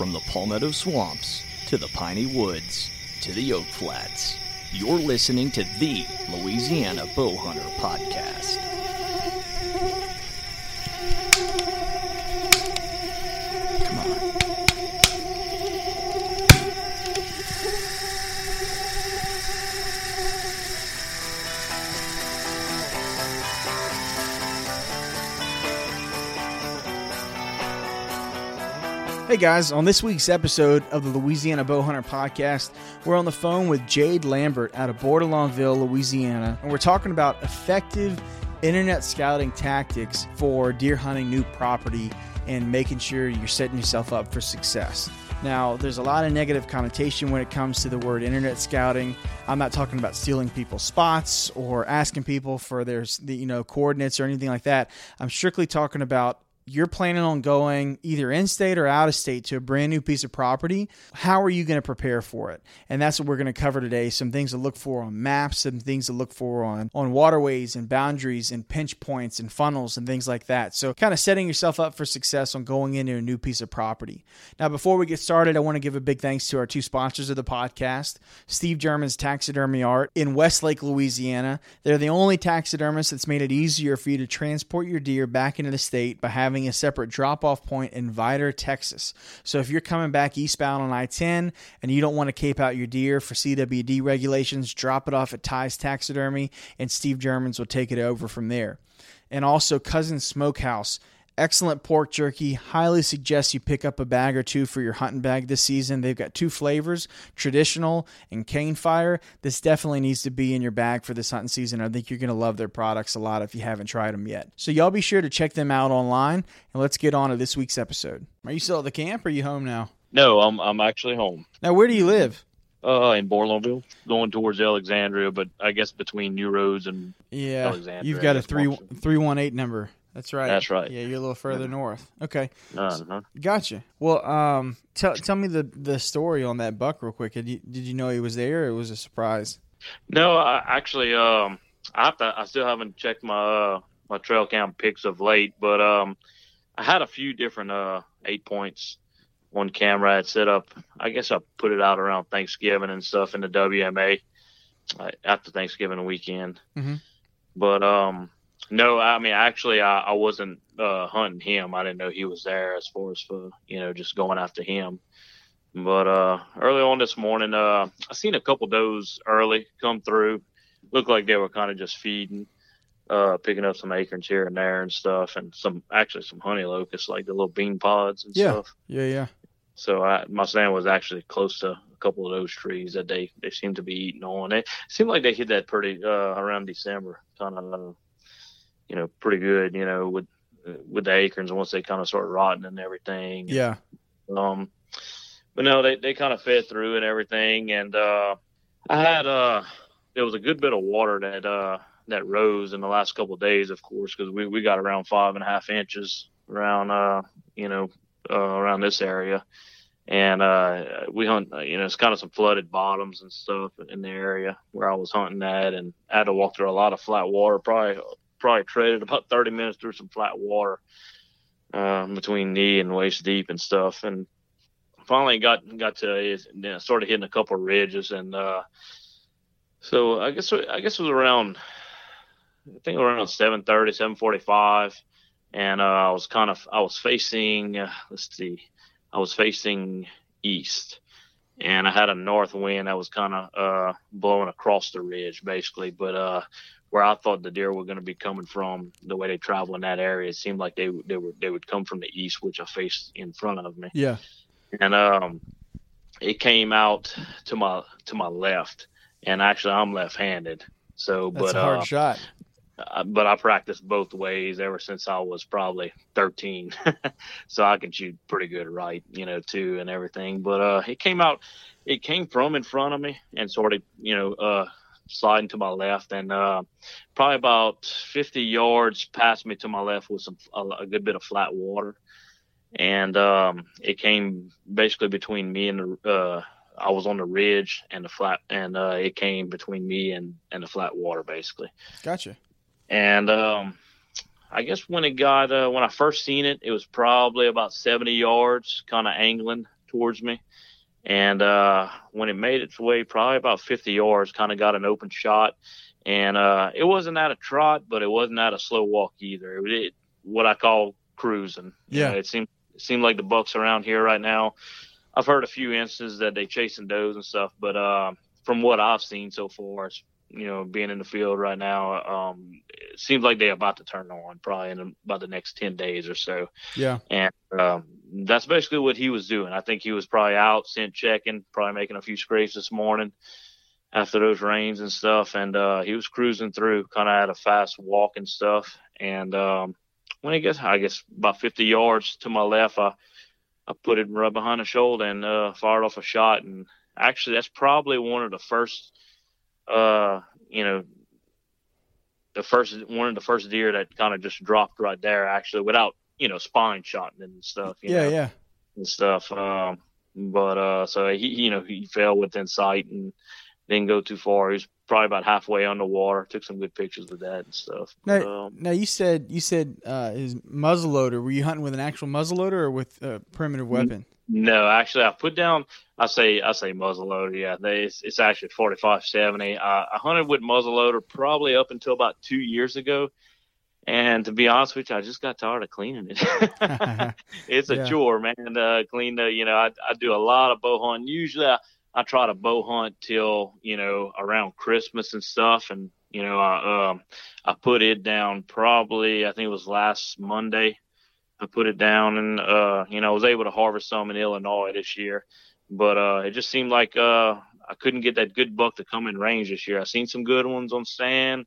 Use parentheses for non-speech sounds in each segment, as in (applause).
From the Palmetto Swamps to the Piney Woods to the Oak Flats, you're listening to the Louisiana Bowhunter Podcast. Hey guys, on this week's episode of the Louisiana Bowhunter Podcast, we're on the phone with Jade Lambert out of Bordelonville, Louisiana, and we're talking about effective internet scouting tactics for deer hunting new property and making sure you're setting yourself up for success. Now, there's a lot of negative connotation when it comes to the word internet scouting. I'm not talking about stealing people's spots or asking people for their, you know, coordinates or anything like that. I'm strictly talking about you're planning on going either in state or out of state to a brand new piece of property, how are you going to prepare for it? And that's what we're going to cover today. Some things to look for on maps, some things to look for on, on waterways and boundaries and pinch points and funnels and things like that. So, kind of setting yourself up for success on going into a new piece of property. Now, before we get started, I want to give a big thanks to our two sponsors of the podcast Steve German's Taxidermy Art in Westlake, Louisiana. They're the only taxidermist that's made it easier for you to transport your deer back into the state by having a separate drop off point in Vidor, Texas. So if you're coming back eastbound on I 10 and you don't want to cape out your deer for CWD regulations, drop it off at Ty's Taxidermy and Steve Germans will take it over from there. And also, Cousin Smokehouse. Excellent pork jerky. Highly suggest you pick up a bag or two for your hunting bag this season. They've got two flavors, traditional and cane fire. This definitely needs to be in your bag for this hunting season. I think you're going to love their products a lot if you haven't tried them yet. So, y'all be sure to check them out online and let's get on to this week's episode. Are you still at the camp or are you home now? No, I'm I'm actually home. Now, where do you live? Uh, in Bordelonville, going towards Alexandria, but I guess between New Roads and Yeah, Alexandria, you've got a three three one eight number. That's right. That's right. Yeah, you're a little further north. Okay, uh, gotcha. Well, um, tell tell me the the story on that buck real quick. Did you, did you know he was there? or It was a surprise. no, I actually um I have to I still haven't checked my uh, my trail cam pics of late, but um I had a few different uh eight points on camera. I had set up. I guess I put it out around Thanksgiving and stuff in the WMA uh, after Thanksgiving weekend. Mhm. But um, no, I mean actually, I, I wasn't uh, hunting him. I didn't know he was there as far as for you know just going after him. But uh, early on this morning, uh, I seen a couple does early come through. Looked like they were kind of just feeding, uh, picking up some acorns here and there and stuff, and some actually some honey locusts like the little bean pods and Yeah. stuff. Yeah, yeah. So I, my stand was actually close to a couple of those trees that they they seem to be eating on. It seemed like they hit that pretty uh, around December, kind of, uh, you know, pretty good. You know, with with the acorns once they kind of start rotting and everything. Yeah. Um, but no, they they kind of fed through and everything, and uh, I had uh, there was a good bit of water that uh that rose in the last couple of days, of course, because we we got around five and a half inches around uh you know uh, around this area, and uh we hunt uh, you know it's kind of some flooded bottoms and stuff in the area where I was hunting at, and I had to walk through a lot of flat water, probably probably traded about thirty minutes through some flat water. Uh, between knee and waist deep and stuff, and finally got got to you know, started hitting a couple of ridges. And uh so I guess I guess it was around I think around 7:30 7:45 and uh I was kind of I was facing uh, let's see I was facing east. And I had a north wind that was kind of uh blowing across the ridge basically. But uh where I thought the deer were going to be coming from the way they travel in that area it seemed like they they were they would come from the east which I faced in front of me Yeah. and um, it came out to my to my left, and actually I'm left-handed. So, That's but a hard uh, shot. uh, but I practiced both ways ever since I was probably 13, (laughs) so I can shoot pretty good right, you know, too, and everything. But uh, it came out, it came from in front of me and sort of, you know, uh, sliding to my left, and uh, probably about 50 yards past me to my left was some a, a good bit of flat water, and um, it came basically between me and the. Uh, I was on the ridge and the flat, and uh, it came between me and and the flat water basically. Gotcha. And um, I guess when it got uh, when I first seen it, it was probably about 70 yards, kind of angling towards me. And uh, when it made its way probably about 50 yards, kind of got an open shot. And uh, it wasn't at a trot, but it wasn't at a slow walk either. It, it what I call cruising. You Yeah. know, it seemed it seemed like the bucks around here right now. I've heard a few instances that they chasing does and stuff, but uh, from what I've seen so far, it's, you know, being in the field right now, um, it seems like they're about to turn on probably in about the next 10 days or so. Yeah. And um, that's basically what he was doing. I think he was probably out, sent checking, probably making a few scrapes this morning after those rains and stuff. And uh, he was cruising through, kind of at a fast walk and stuff. And um, when he gets, I guess, about 50 yards to my left, I, I put it right behind the shoulder and uh, fired off a shot. And actually, that's probably one of the first, uh, you know, the first one of the first deer that kind of just dropped right there, actually, without you know spine shotting and stuff. You Yeah. know, Yeah. and stuff. Um, but uh, so he, you know, he fell within sight and didn't go too far. He was probably about halfway underwater. Took some good pictures with that and stuff. But, Now, um, now you said you said uh, his muzzle loader. Were you hunting with an actual muzzle loader or with a primitive weapon? no, actually, I put down. I say I say muzzleloader. Yeah, they, it's, it's actually forty five seventy. I, I hunted with muzzleloader probably up until about two years ago. And to be honest with you, I just got tired of cleaning it. (laughs) (laughs) it's a Yeah. chore, man. Uh, clean the, you know, I, I do a lot of bow hunting. Usually I, I try to bow hunt till, you know, around Christmas and stuff. And, you know, I, um, I put it down probably, I think it was last Monday. I put it down and, uh, you know, I was able to harvest some in Illinois this year, but, uh, it just seemed like, uh, I couldn't get that good buck to come in range this year. I seen some good ones on stand,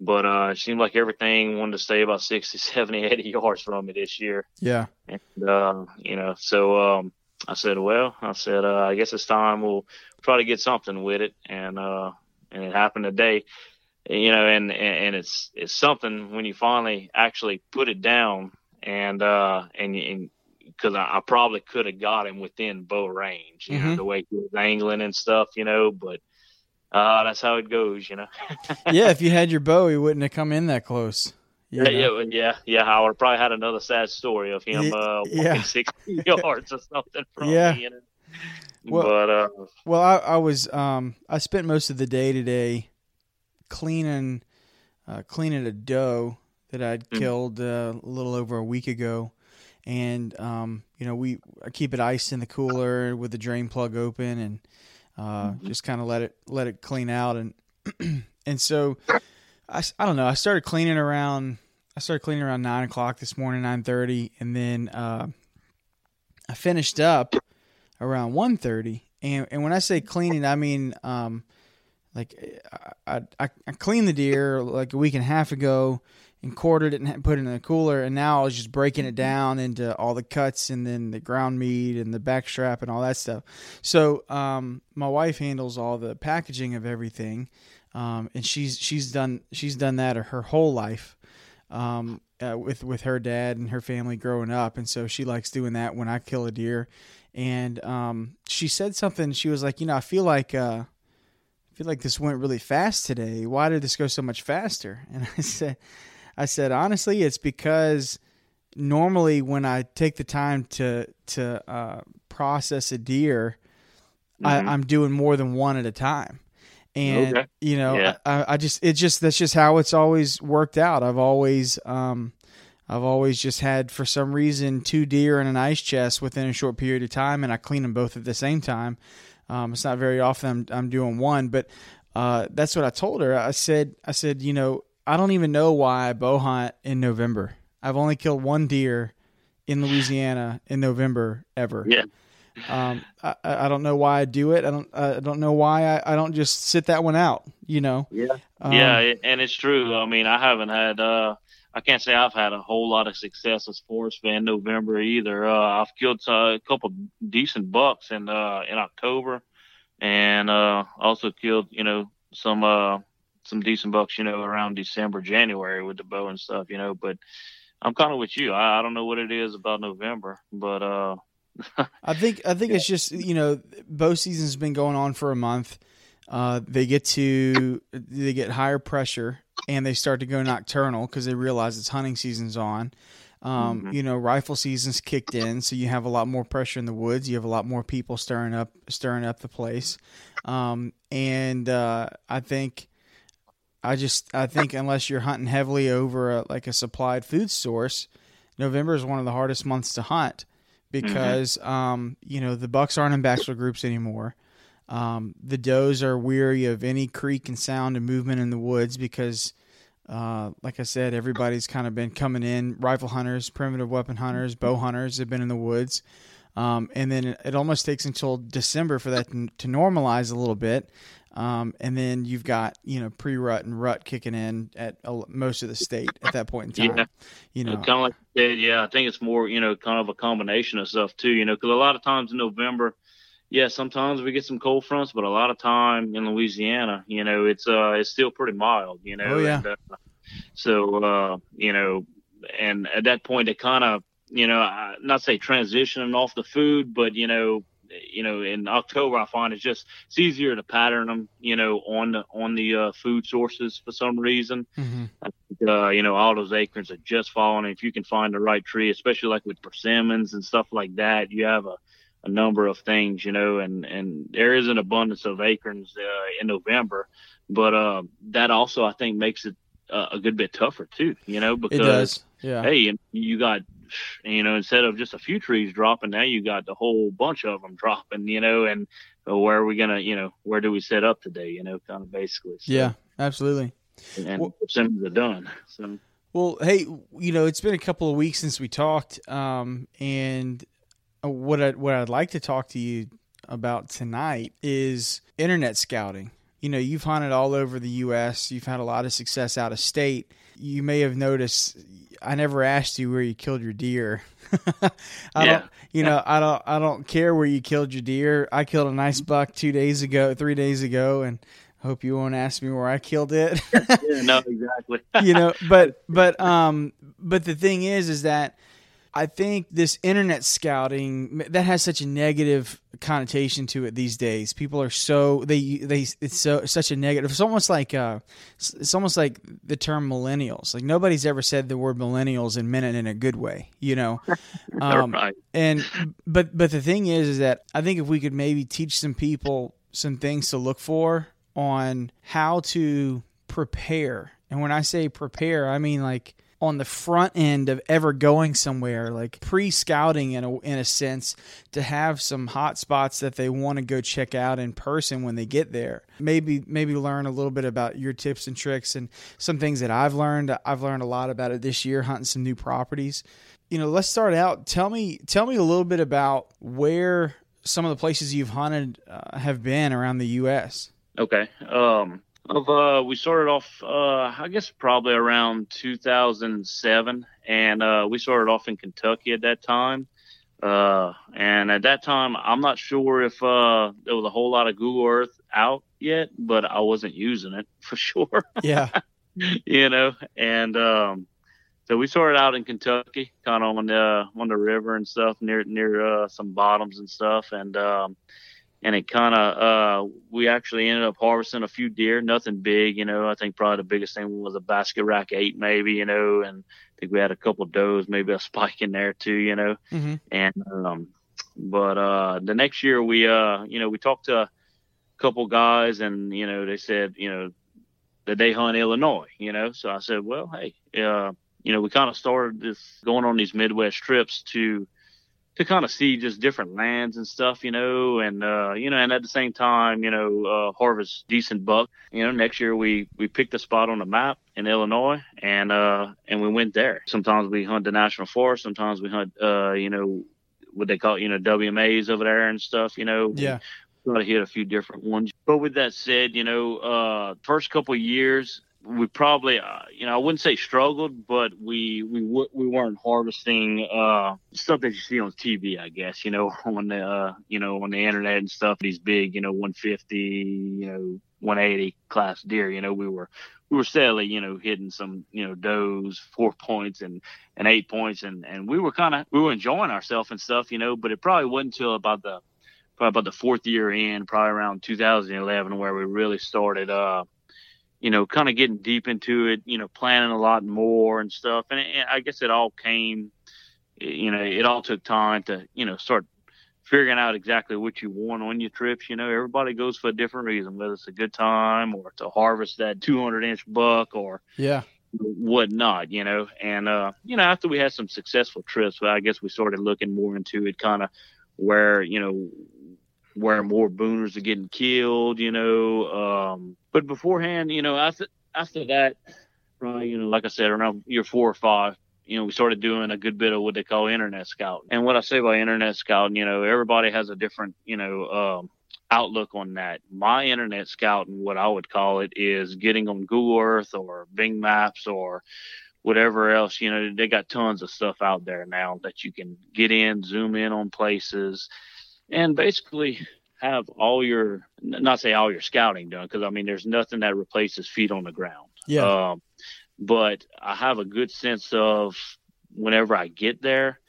but, uh, it seemed like everything wanted to stay about 60, (laughs) 70, 80 yards from me this year. Yeah. And, uh, you know, so, um, I said, well, I said, uh, I guess it's time we'll try to get something with it. And, uh, and it happened today, you know, and, and, it's, it's something when you finally actually put it down and, uh, and, and, cause I, I probably could have got him within bow range, you Mhm. know, the way he was angling and stuff, you know, but, uh, that's how it goes, you know. (laughs) yeah. If you had your bow, he wouldn't have come in that close. Yeah, yeah, yeah, yeah. I would have probably had another sad story of him uh, walking (laughs) yeah. sixty yards or something from Yeah. me. You know? Well- but uh, Well, I, I was um I spent most of the day today cleaning uh, cleaning a doe that I'd Mm. killed uh, a little over a week ago, and um you know we I keep it iced in the cooler with the drain plug open and uh, Mhm. just kind of let it let it clean out and (clears throat) and so I, I don't know I started cleaning around I started cleaning around nine o'clock this morning nine thirty and then uh, I finished up around 1.30 and and when I say cleaning I mean um like I, I I cleaned the deer like a week and a half ago and quartered it and put it in the cooler and now I was just breaking it down into all the cuts and then the ground meat and the back strap and all that stuff. So um my wife handles all the packaging of everything. Um and she's she's done she's done that her whole life. Um uh, with with her dad and her family growing up and so she likes doing that when I kill a deer and um, she said something. She was like, you know, I feel like uh, I feel like this went really fast today. Why did this go so much faster? (laughs) And I said, I said honestly, it's because normally when I take the time to to uh, process a deer, mhm. I, I'm doing more than one at a time. And Okay. you know, Yeah. I, I just it's just that's just how it's always worked out. I've always um, I've always just had for some reason two deer in an ice chest within a short period of time, and I clean them both at the same time. Um, it's not very often I'm, I'm doing one, but uh, that's what I told her. I said I said you know I don't even know why I bow hunt in November. I've only killed one deer in Louisiana in November ever. Yeah. Um, I, I I don't know why I do it. I don't I don't know why I, I don't just sit that one out. You know. yeah, Um, yeah, and it's true. I mean, I haven't had. uh I can't say I've had a whole lot of success as forest fan November either. Uh, I've killed uh, a couple decent bucks in uh, in October, and uh, also killed you know some uh, some decent bucks you know around December January with the bow and stuff you know. But I'm kind of with you. I, I don't know what it is about November, but uh, (laughs) I think I think it's just you know bow season's been going on for a month. Uh, they get to they get higher pressure and they start to go nocturnal because they realize it's hunting season's on. Um, Mhm. You know, rifle season's kicked in, so you have a lot more pressure in the woods. You have a lot more people stirring up stirring up the place, um, and uh, I think. I just I think unless you're hunting heavily over a, like a supplied food source, November is one of the hardest months to hunt because um, you know the bucks aren't in bachelor groups anymore. Um, the does are weary of any creak and sound and movement in the woods because, uh, like I said, everybody's kind of been coming in. Rifle hunters, primitive weapon hunters, bow hunters have been in the woods. Um, and then it, almost takes until December for that to normalize a little bit. Um, and then you've got you know pre-rut and rut kicking in at a, most of the state at that point in time. Yeah. You know, kind of like you said, yeah, I think it's more, you know, kind of a combination of stuff too, you know, because a lot of times in November, yeah, sometimes we get some cold fronts, but a lot of time in Louisiana, you know, it's uh, it's still pretty mild, you know. Oh, yeah. And, uh, so uh, you know, and at that point, it kind of, you know, I, not say transitioning off the food, but you know, you know, in October, I find it's just it's easier to pattern them, you know, on the on the uh, food sources for some reason. Hmm uh, you know, all those acorns are just falling. If you can find the right tree, especially like with persimmons and stuff like that, you have a, a number of things, you know, and, and there is an abundance of acorns uh, in November, but uh, that also I think makes it uh, a good bit tougher too, you know, because. Yeah. hey, you- got, you know, instead of just a few trees dropping, now you got the whole bunch of them dropping, you know, and uh, where are we gonna, you know, where do we set up today, you know, kind of basically. So, yeah. Absolutely. and Well- persimmons are done. So. Well, hey, you know, it's been a couple of weeks since we talked, um, and uh, what I what I'd like to talk to you about tonight is internet scouting. You know, you've hunted all over the U.S. You've had a lot of success out of state. You may have noticed I never asked you where you killed your deer. (laughs) I Yeah. don't, you know, I don't, I don't care where you killed your deer. I killed a nice buck two days ago, three days ago, and hope you won't ask me where I killed it. (laughs) yeah, no, (laughs) exactly. you know but but um but the thing is is that i think this internet scouting that has such a negative connotation to it these days. People are so they they it's so such a negative it's almost like uh it's almost like the term millennials. Like nobody's ever said the word millennials and meant it in a good way you know? (laughs) Um right. and but but the thing is is that i think if we could maybe teach some people some things to look for on how to prepare and when i say prepare i mean like on the front end of ever going somewhere like pre-scouting in a, in a sense to have some hot spots that they want to go check out in person when they get there maybe maybe learn a little bit about your tips and tricks and some things that i've learned i've learned a lot about it this year hunting some new properties you know, let's start out. Tell me, tell me a little bit about where some of the places you've hunted uh, have been around the U.S. Okay. Um, of uh, we started off, uh, I guess probably around 2007, and uh, we started off in Kentucky at that time. Uh, and at that time, I'm not sure if uh, there was a whole lot of Google Earth out yet, but I wasn't using it (laughs) for sure. Yeah, (laughs) you know, and um, so we started out in Kentucky, kind of on the on the river and stuff, near near uh, some bottoms and stuff, and um, and it kind of uh, we actually ended up harvesting a few deer, nothing big, you know. I think probably the biggest thing was a basket rack eight, maybe, you know, and I think we had a couple of does, maybe a spike in there too, you know hmm and um but uh the next year we uh you know we talked to a couple guys and you know they said you know that they hunt illinois you know so i said well hey uh you know we kind of started this going on these midwest trips to to kind of see just different lands and stuff you know and uh you know and at the same time you know uh harvest decent buck. You know next year we we picked a spot on the map in illinois and uh and we went there. Sometimes we hunt the national forest sometimes we hunt uh you know what they call you know wmas over there and stuff you know. Yeah, Got to hit a few different ones. But with that said, you know, uh, first couple of years, we probably, uh, you know, I wouldn't say struggled, but we we we weren't harvesting uh, stuff that you see on TV, I guess, you know, (laughs) on the uh, you know on the internet and stuff. These big, you know, 150, you know, 180 class deer. You know, we were we were steadily, you know, hitting some, you know, does, four points and and eight points, and and we were kind of we were enjoying ourselves and stuff, you know. But it probably wasn't until about the probably about the fourth year in, probably around 2011, where we really started, uh, you know, kind of getting deep into it, you know, planning a lot more and stuff. And, it, I guess it all came, you know, it all took time to, you know, start figuring out exactly what you want on your trips. You know, everybody goes for a different reason, whether it's a good time or to harvest that 200 inch buck or yeah, whatnot. You know, and uh, you know, after we had some successful trips, I guess we started looking more into it, kind of where you know where more booners are getting killed, you know. Um, but beforehand, you know, after after that, right, you know, like I said, around year four or five, you know, we started doing a good bit of what they call internet scouting. And what I say by internet scouting, you know, everybody has a different, you know, um, outlook on that. My internet scouting, what I would call it, is getting on Google Earth or Bing Maps or whatever else. You know, they got tons of stuff out there now that you can get in, zoom in on places and basically have all your not say all your scouting done because I mean there's nothing that replaces feet on the ground. Yeah. Um, but I have a good sense of whenever I get there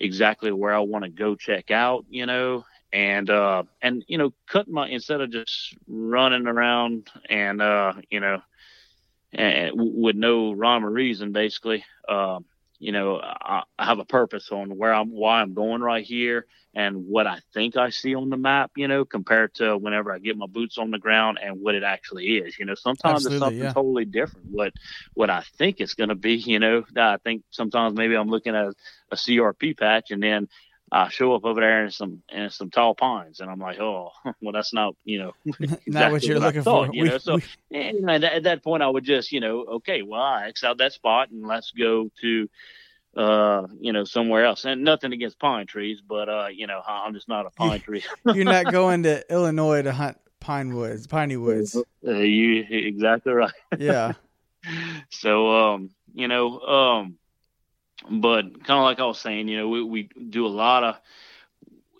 exactly where I want to go check out, you know, and uh and you know cut my instead of just running around and uh you know and with no rhyme or reason basically um you know, I, I have a purpose on where I'm, why I'm going right here and what I think I see on the map, you know, compared to whenever I get my boots on the ground and what it actually is. You know, sometimes Absolutely, it's something yeah. totally different. What what I think it's going to be, you know, I think sometimes maybe I'm looking at a CRP patch and then I show up over there in some in some tall pines, and I'm like, oh, (laughs) well, that's not you know (laughs) exactly not what you're I looking thought, for. You We- know, so we- and at, at that point, I would just you know, okay, well, I X out that spot, and let's go to uh you know somewhere else and nothing against pine trees but uh you know i'm just not a pine tree (laughs) you're not going to Illinois to hunt pine woods, piney woods. uh, you exactly right Yeah. so um you know um but kind of like i was saying you know we, we do a lot of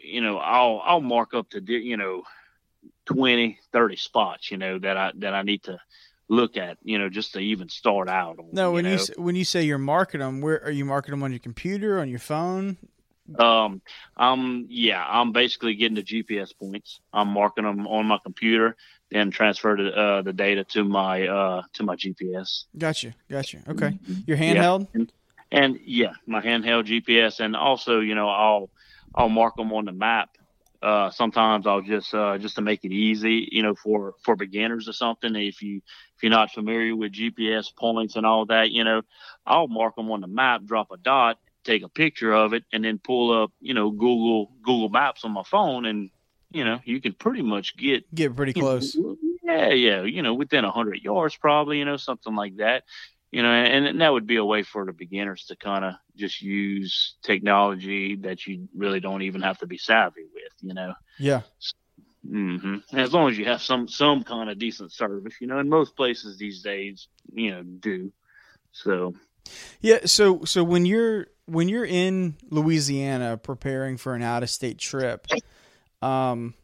you know i'll i'll mark up to you know 20 30 spots you know that i that i need to look at you know just to even start out on, No, when you know. s when you say you're marking them, where are you marking them on your computer, on your phone? Um, um, yeah, I'm basically getting the GPS points. I'm marking them on my computer, then transfer the, uh, the data to my uh, to my GPS. Gotcha, gotcha. Okay, Mm-hmm. your handheld. And yeah, my handheld GPS, and also you know I'll I'll mark them on the map. Uh, sometimes I'll just uh, just to make it easy, you know, for for beginners or something. If you if you're not familiar with GPS points and all that, you know, I'll mark them on the map, drop a dot, take a picture of it, and then pull up, you know, Google Google Maps on my phone, and you know, you can pretty much get Get pretty you (laughs) know, close. Yeah, yeah, you know, within a hundred yards, probably, you know, something like that. You know, and, and that would be a way for the beginners to kind of just use technology that you really don't even have to be savvy with. You know, Yeah. hmm as long as you have some some kind of decent service, you know, in most places these days, you know, do. So Yeah, so so when you're when you're in Louisiana preparing for an out of state trip, um,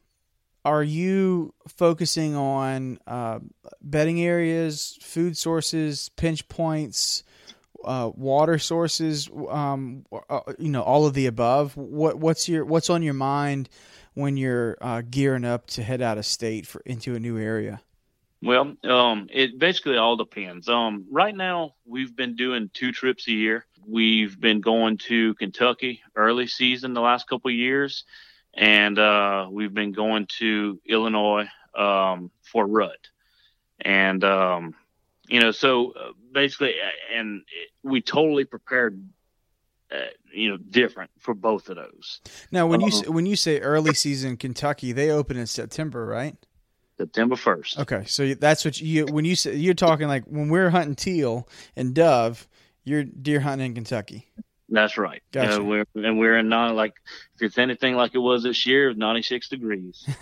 are you focusing on uh, bedding areas, food sources, pinch points, uh, water sources? Um, uh, you know, all of the above. What what's your what's on your mind when you're uh, gearing up to head out of state for into a new area? Well, um, it basically all depends. Um, right now we've been doing two trips a year. We've been going to Kentucky early season the last couple years, and uh, we've been going to Illinois um, for rut. And um, you know, so uh, basically, uh, and we totally prepared. Uh, you know, different for both of those. Now, when you Uh-huh. when you say early season Kentucky, they open in September, right? September first. Okay, so that's what you when you say you're talking like when we're hunting teal and dove, you're deer hunting in Kentucky. That's right. Know, we're and we're in not like if it's anything like it was this year, ninety six degrees. (laughs)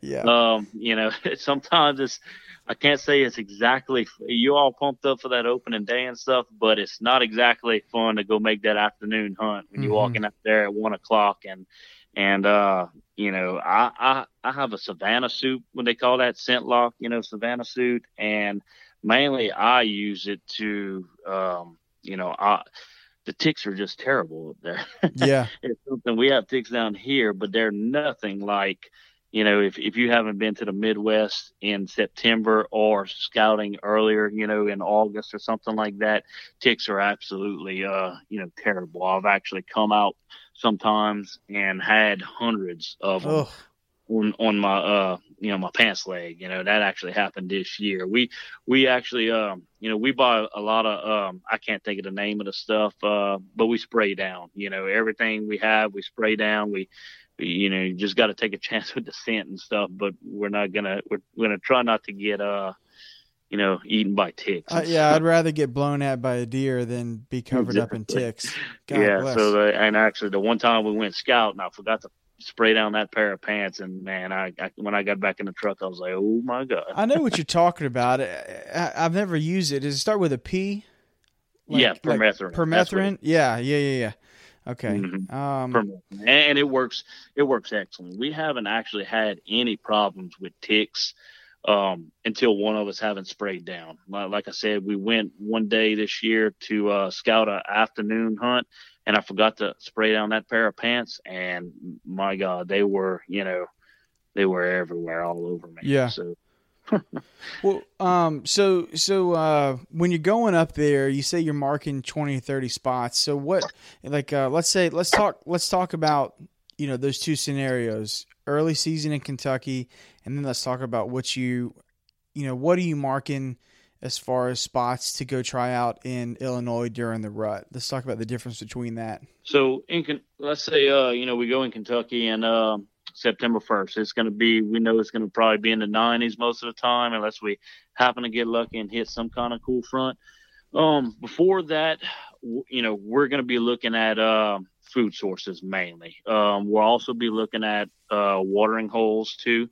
yeah, Um, you know, (laughs) sometimes it's I can't say it's exactly you all pumped up for that opening day and stuff, but it's not exactly fun to go make that afternoon hunt when you're walking out there at one o'clock and and uh you know I, I I have a Savanna suit when they call that ScentLok you know Savanna suit and mainly I use it to um you know I the ticks are just terrible up there (laughs) yeah, it's something we have ticks down here, but they're nothing like you know, if, if you haven't been to the Midwest in September or scouting earlier, you know, in August or something like that, ticks are absolutely, uh, you know, terrible. I've actually come out sometimes and had hundreds of them. On, on my, uh, you know, my pants leg. You know, that actually happened this year. We, we actually, um, you know, we buy a lot of, um, I can't think of the name of the stuff, uh, but we spray down, you know, everything we have, we spray down. We, you know, you just got to take a (laughs) chance with the scent and stuff. But we're not gonna we're, we're gonna try not to get uh, you know, eaten by ticks. Uh, yeah, I'd rather get blown at by a deer than be covered up in ticks. (laughs) God yeah. bless. So the, and actually, the one time we went scouting, I forgot to spray down that pair of pants, and man, I, I when I got back in the truck, I was like, oh my god. I know what you're talking about. I, I've never used it. Does it start with a P? Like- yeah, like permethrin. That's Permethrin? Yeah, yeah, yeah, yeah. Okay. Mhm. Um, permethrin. and it works it works excellent we haven't actually had any problems with ticks um, until one of us haven't sprayed down like, like i said we went one day this year to uh, scout a afternoon hunt and i forgot to spray down that pair of pants and my god they were you know they were everywhere all over me Yeah. so (laughs) Well, um, so so uh, when you're going up there, you say you're marking 20 or 30 spots. So what, like, uh, let's say let's talk let's talk about you know those two scenarios: early season in Kentucky, and then let's talk about what you, you know, what are you marking as far as spots to go try out in Illinois during the rut. Let's talk about the difference between that. So in let's say uh you know we go in Kentucky and um September 1st it's going to be we know it's going to probably be in the 90s most of the time unless we happen to get lucky and hit some kind of cool front. Um before that you know we're going to be looking at uh, food sources mainly. Um we'll also be looking at uh watering holes too.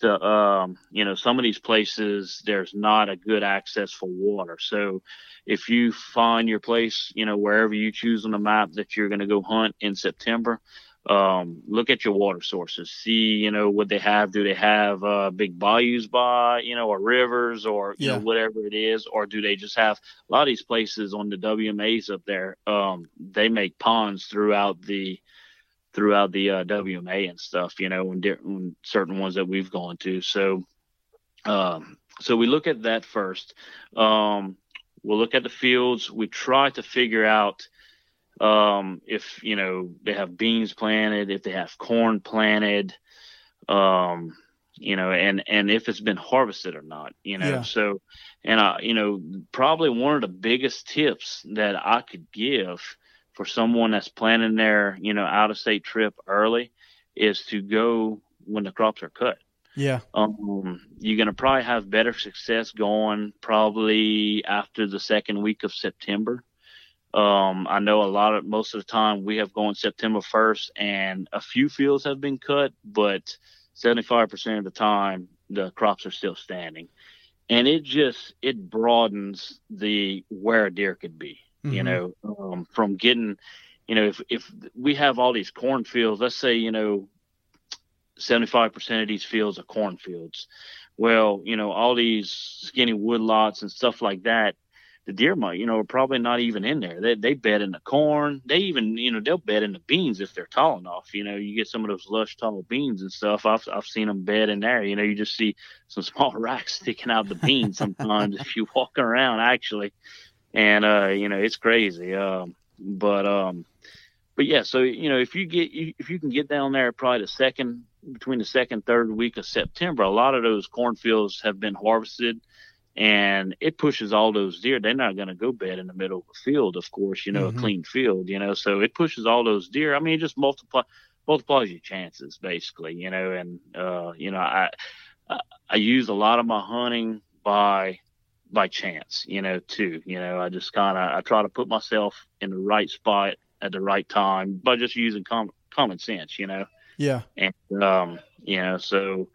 To, um, you know, some of these places there's not a good access for water. So if you find your place, you know, wherever you choose on the map that you're going to go hunt in September, um, look at your water sources. See, you know, what they have. Do they have uh, big bayous by, you know, or rivers or, you Yeah. know, whatever it is? Or do they just have a lot of these places on the WMAs up there? Um, they make ponds throughout the throughout the uh, WMA and stuff, you know, and, and certain ones that we've gone to. So, um, so we look at that first. Um, we'll look at the fields. We try to figure out um, if you know they have beans planted, if they have corn planted, um, you know, and and if it's been harvested or not, you know. Yeah. So, and I, you know, probably one of the biggest tips that I could give for someone that's planning their you know out of state trip early is to go when the crops are cut Yeah. um, you're going to probably have better success going probably after the second week of September. Um, I know a lot of most of the time we have gone September 1st and a few fields have been cut, but 75% of the time the crops are still standing. And it just, it broadens the where a deer could be, you Mhm. know, um, from getting, you know, if, if we have all these cornfields, let's say, you know, 75% of these fields are cornfields. Well, you know, all these skinny wood lots and stuff like that, the deer might, you know, are probably not even in there. They they bed in the corn. They even, you know, they'll bed in the beans if they're tall enough. You know, you get some of those lush tall beans and stuff. I've I've seen them bed in there. You know, you just see some (laughs) small racks sticking out the beans sometimes if you walk around actually, and uh, you know, it's crazy. Um, but um, but yeah, so you know, if you get if you can get down there probably the second between the second third week of September, a lot of those cornfields have been harvested, and it pushes all those deer. They're not going to go bed in the middle of a field, of course, you know, Mhm. a clean field, you know. So it pushes all those deer. I mean, it just multiply multiplies your chances basically, you know. And uh, you know, I I, I use a lot of my hunting by by chance, you know, too. You know, I just kind of I try to put myself in the right spot at the right time by just using com- common sense, you know. Yeah. And um, you know, so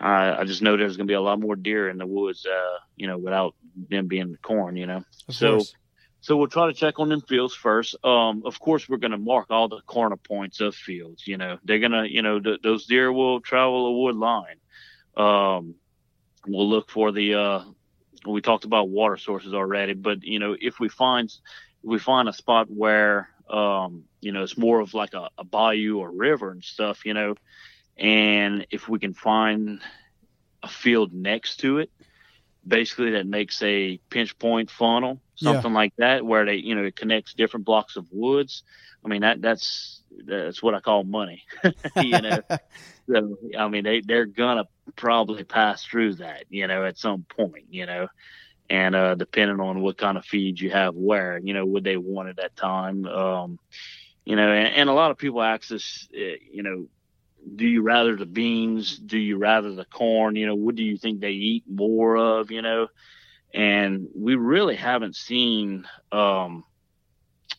I, I just know there's going to be a lot more deer in the woods, uh, you know, without them being the corn, you know. Of So- course. So we'll try to check on them fields first. Um, of course, we're going to mark all the corner points of fields. You know, they're going to, you know, th- those deer will travel a wood line. Um, we'll look for the, uh, we talked about water sources already, but you know, if we find, if we find a spot where, um, you know, it's more of like a, a bayou or river and stuff, you know, and if we can find a field next to it, basically that makes a pinch point funnel, something yeah. like that, where they, you know, it connects different blocks of woods. I mean, that that's that's what I call money. (laughs) you know, (laughs) so I mean, they they're gonna probably pass through that, you know, at some point, you know, and uh, depending on what kind of feed you have where, you know, would they want at that time, um, you know, and, and a lot of people ask us, eh, you know, do you rather the beans? Do you rather the corn? You know, what do you think they eat more of? You know, and we really haven't seen, um,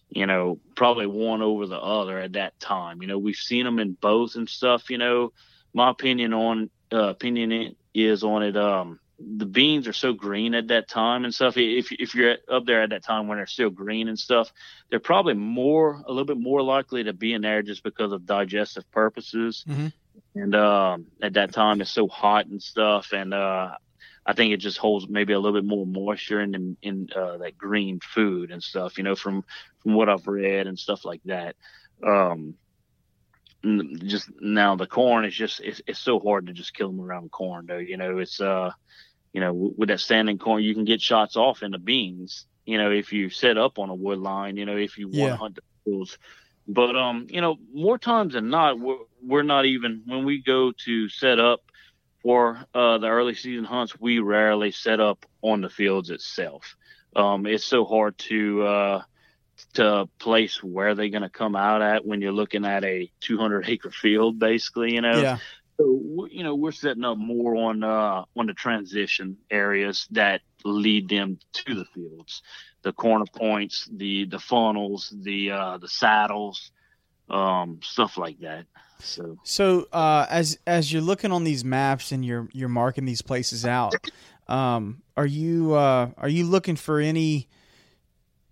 you know, probably one over the other at that time. You know, we've seen them in both and stuff. You know, my opinion on uh, opinion is on it. Um, the beans are so green at that time and stuff. If if you're up there at that time when they're still green and stuff, they're probably more a little bit more likely to be in there just because of digestive purposes. Mm-hmm. And um, at that time, it's so hot and stuff, and uh, I think it just holds maybe a little bit more moisture in in, in uh, that green food and stuff. You know, from from what I've read and stuff like that. Um, just now the corn is just it's, it's so hard to just kill them around corn though you know it's uh you know, with that standing corn, you can get shots off in the beans. You know, if you set up on a wood line, you know, if you want to hunt the. But um, you know, more times than not, we're we're not even when we go to set up for uh, the early season hunts, we rarely set up on the fields itself. Um, it's so hard to uh, to place where they're going to come out at when you're looking at a 200 acre field, basically. You know, yeah. So you know we're setting up more on uh, on the transition areas that lead them to the fields, the corner points, the the funnels, the uh, the saddles, um, stuff like that. So so uh, as as you're looking on these maps and you're you're marking these places out, um, are you uh, are you looking for any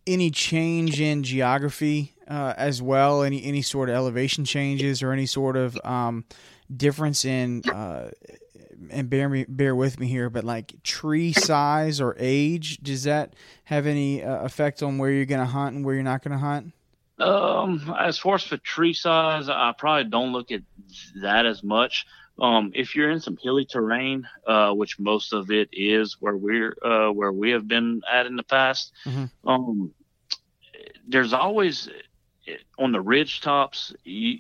any change in geography uh, as well? Any any sort of elevation changes or any sort of um, difference in uh, and bear me bear with me here, but like tree size or age, does that have any uh, effect on where you're going to hunt and where you're not going to hunt? Um, as far as for tree size, I probably don't look at that as much. Um, if you're in some hilly terrain, uh, which most of it is where we're uh, where we have been at in the past, mm-hmm. um, there's always on the ridge tops. You,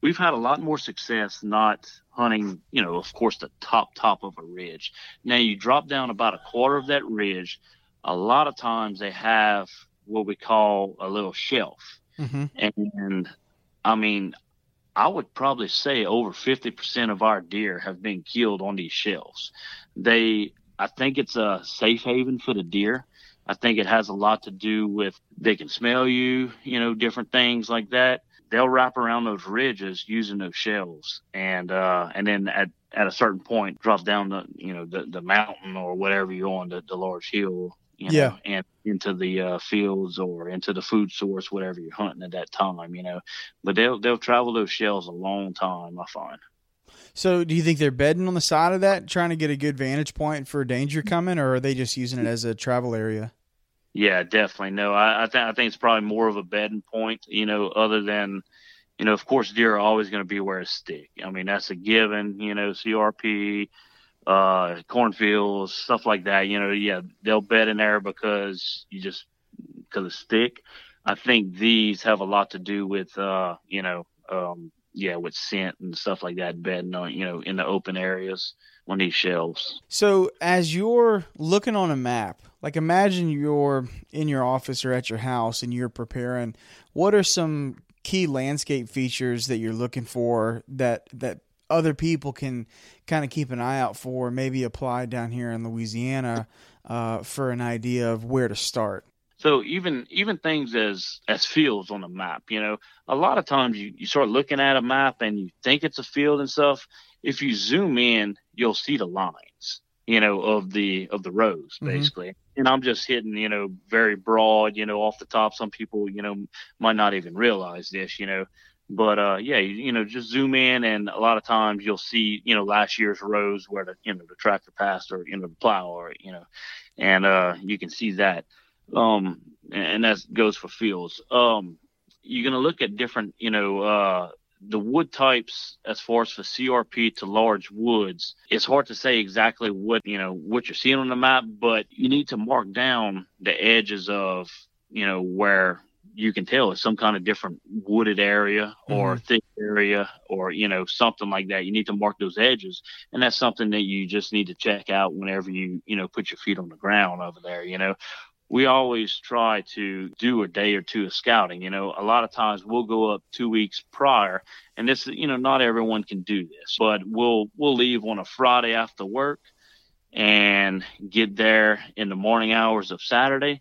we've had a lot more success not hunting, you know, of course, the top top of a ridge. Now you drop down about a quarter of that ridge. A lot of times they have what we call a little shelf, mm-hmm. and I mean, I would probably say over 50% of our deer have been killed on these shelves. They, I think it's a safe haven for the deer. I think it has a lot to do with they can smell you, you know, different things like that they'll wrap around those ridges using those shells and uh and then at at a certain point drop down the you know the, the mountain or whatever you're on the, the large hill you know, yeah. and into the uh, fields or into the food source, whatever you're hunting at that time, you know. But they'll they'll travel those shells a long time, I find. So, do you think they're bedding on the side of that, trying to get a good vantage point for danger coming, or are they just using it as a travel area? Yeah, definitely. No, I, I think I think it's probably more of a bedding point. You know, other than, you know, of course, deer are always going to be where a stick. I mean, that's a given. You know, CRP, uh, cornfields, stuff like that. You know, yeah, they'll bed in there because you just because of stick. I think these have a lot to do with, uh, you know, um, yeah, with scent and stuff like that, bedding on, you know, in the open areas on these shelves. So, as you're looking on a map, like imagine you're in your office or at your house and you're preparing what are some key landscape features that you're looking for that that other people can kind of keep an eye out for maybe apply down here in louisiana uh, for an idea of where to start so even even things as as fields on a map you know a lot of times you, you start looking at a map and you think it's a field and stuff if you zoom in you'll see the lines you know, of the of the rows mm-hmm. basically. Mm-hmm. And I'm just hitting, you know, very broad, you know, off the top. Some people, you know, might not even realize this, you know. But uh, yeah, you, you know, just zoom in, and a lot of times you'll see, you know, last year's rows where the you know the tractor passed or you know the plow or you know, and uh, you can see that. Um, and that goes for fields. Um, you're gonna look at different, you know, uh, the wood types as far as for CRP to large woods, it's hard to say exactly what you know what you're seeing on the map, but you need to mark down the edges of you know where you can tell it's some kind of different wooded area or mm-hmm. thick area or you know something like that you need to mark those edges and that's something that you just need to check out whenever you you know put your feet on the ground over there you know we always try to do a day or two of scouting you know a lot of times we'll go up two weeks prior and this you know not everyone can do this but we'll we'll leave on a friday after work and get there in the morning hours of saturday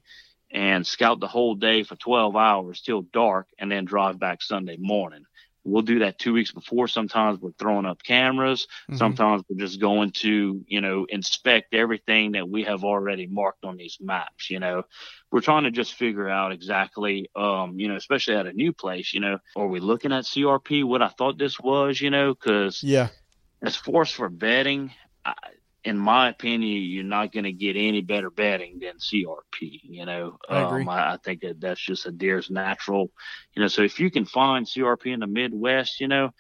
and scout the whole day for 12 hours till dark and then drive back Sunday morning. We'll do that two weeks before. Sometimes we're throwing up cameras. Mm-hmm. Sometimes we're just going to, you know, inspect everything that we have already marked on these maps. You know, we're trying to just figure out exactly, um, you know, especially at a new place, you know, are we looking at CRP? What I thought this was, you know, because yeah, as far as for bedding, I, in my opinion, you're not going to get any better bedding than CRP. You know, I. Um, I, I, think that that's just a deer's natural. You know, so if you can find CRP in the Midwest, you know,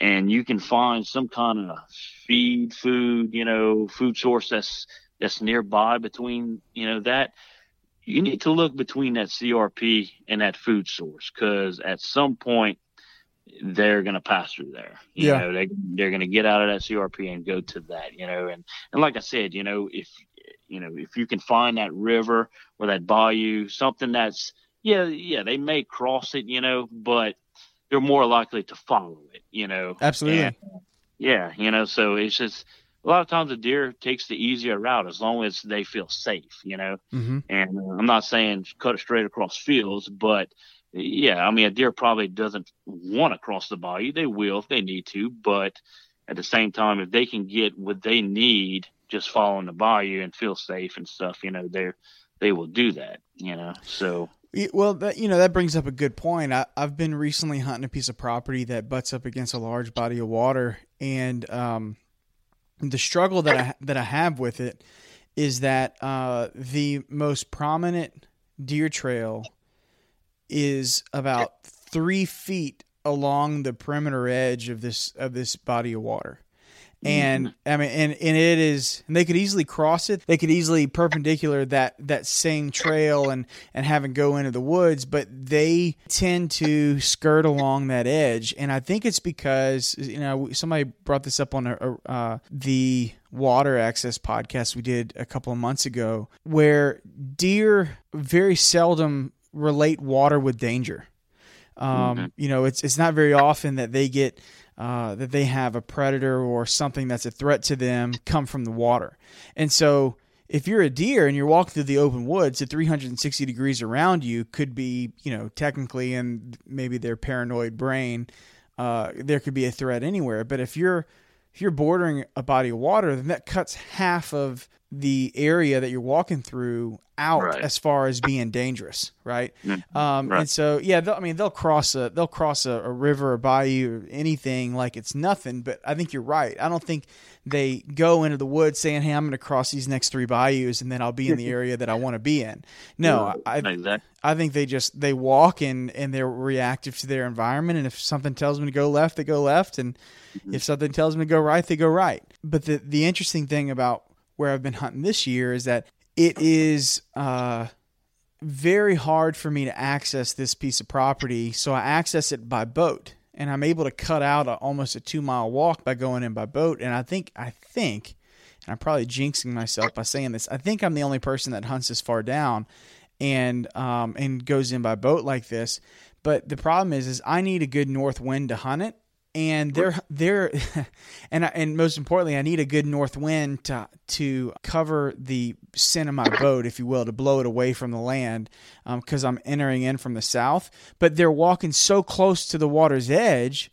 and you can find some kind of feed, food, you know, food source that's that's nearby between, you know, that you need to look between that CRP and that food source because at some point they're going to pass through there. You yeah. know, they they're going to get out of that CRP and go to that. You know, and and like I said, you know, if you know if you can find that river or that bayou, something that's yeah yeah they may cross it, you know, but they're more likely to follow it. You know, absolutely. And, yeah, you know, so it's just a lot of times a deer takes the easier route as long as they feel safe, you know. Mm-hmm. And I'm not saying cut it straight across fields, but yeah, I mean, a deer probably doesn't want to cross the bayou. They will if they need to, but at the same time, if they can get what they need just following the bayou and feel safe and stuff, you know, they they will do that. You know, so. Well, that, you know that brings up a good point. I, have been recently hunting a piece of property that butts up against a large body of water, and um, the struggle that I that I have with it is that uh, the most prominent deer trail is about three feet along the perimeter edge of this of this body of water. And mm-hmm. I mean, and, and it is, and they could easily cross it. They could easily perpendicular that that same trail and and have it go into the woods, but they tend to skirt along that edge. And I think it's because you know somebody brought this up on a, uh, the water access podcast we did a couple of months ago, where deer very seldom relate water with danger. Um, mm-hmm. You know, it's it's not very often that they get uh, that they have a predator or something that's a threat to them come from the water. And so, if you're a deer and you're walking through the open woods, at 360 degrees around you could be, you know, technically in maybe their paranoid brain, uh, there could be a threat anywhere. But if you're if you're bordering a body of water, then that cuts half of the area that you're walking through out right. as far as being dangerous, right? Um, right. And so, yeah, I mean, they'll cross a they'll cross a, a, river or bayou or anything like it's nothing. But I think you're right. I don't think they go into the woods saying, "Hey, I'm going to cross these next three bayous and then I'll be in the (laughs) area that I want to be in." No, I, exactly. I think they just they walk and and they're reactive to their environment. And if something tells them to go left, they go left, and mm-hmm. if something tells them to go right, they go right. But the the interesting thing about where I've been hunting this year is that it is uh, very hard for me to access this piece of property. So I access it by boat, and I'm able to cut out a, almost a two mile walk by going in by boat. And I think I think, and I'm probably jinxing myself by saying this. I think I'm the only person that hunts this far down, and um, and goes in by boat like this. But the problem is, is I need a good north wind to hunt it, and they're they're (laughs) and and most importantly, I need a good north wind to to cover the center of my boat, if you will, to blow it away from the land, because um, I'm entering in from the south. But they're walking so close to the water's edge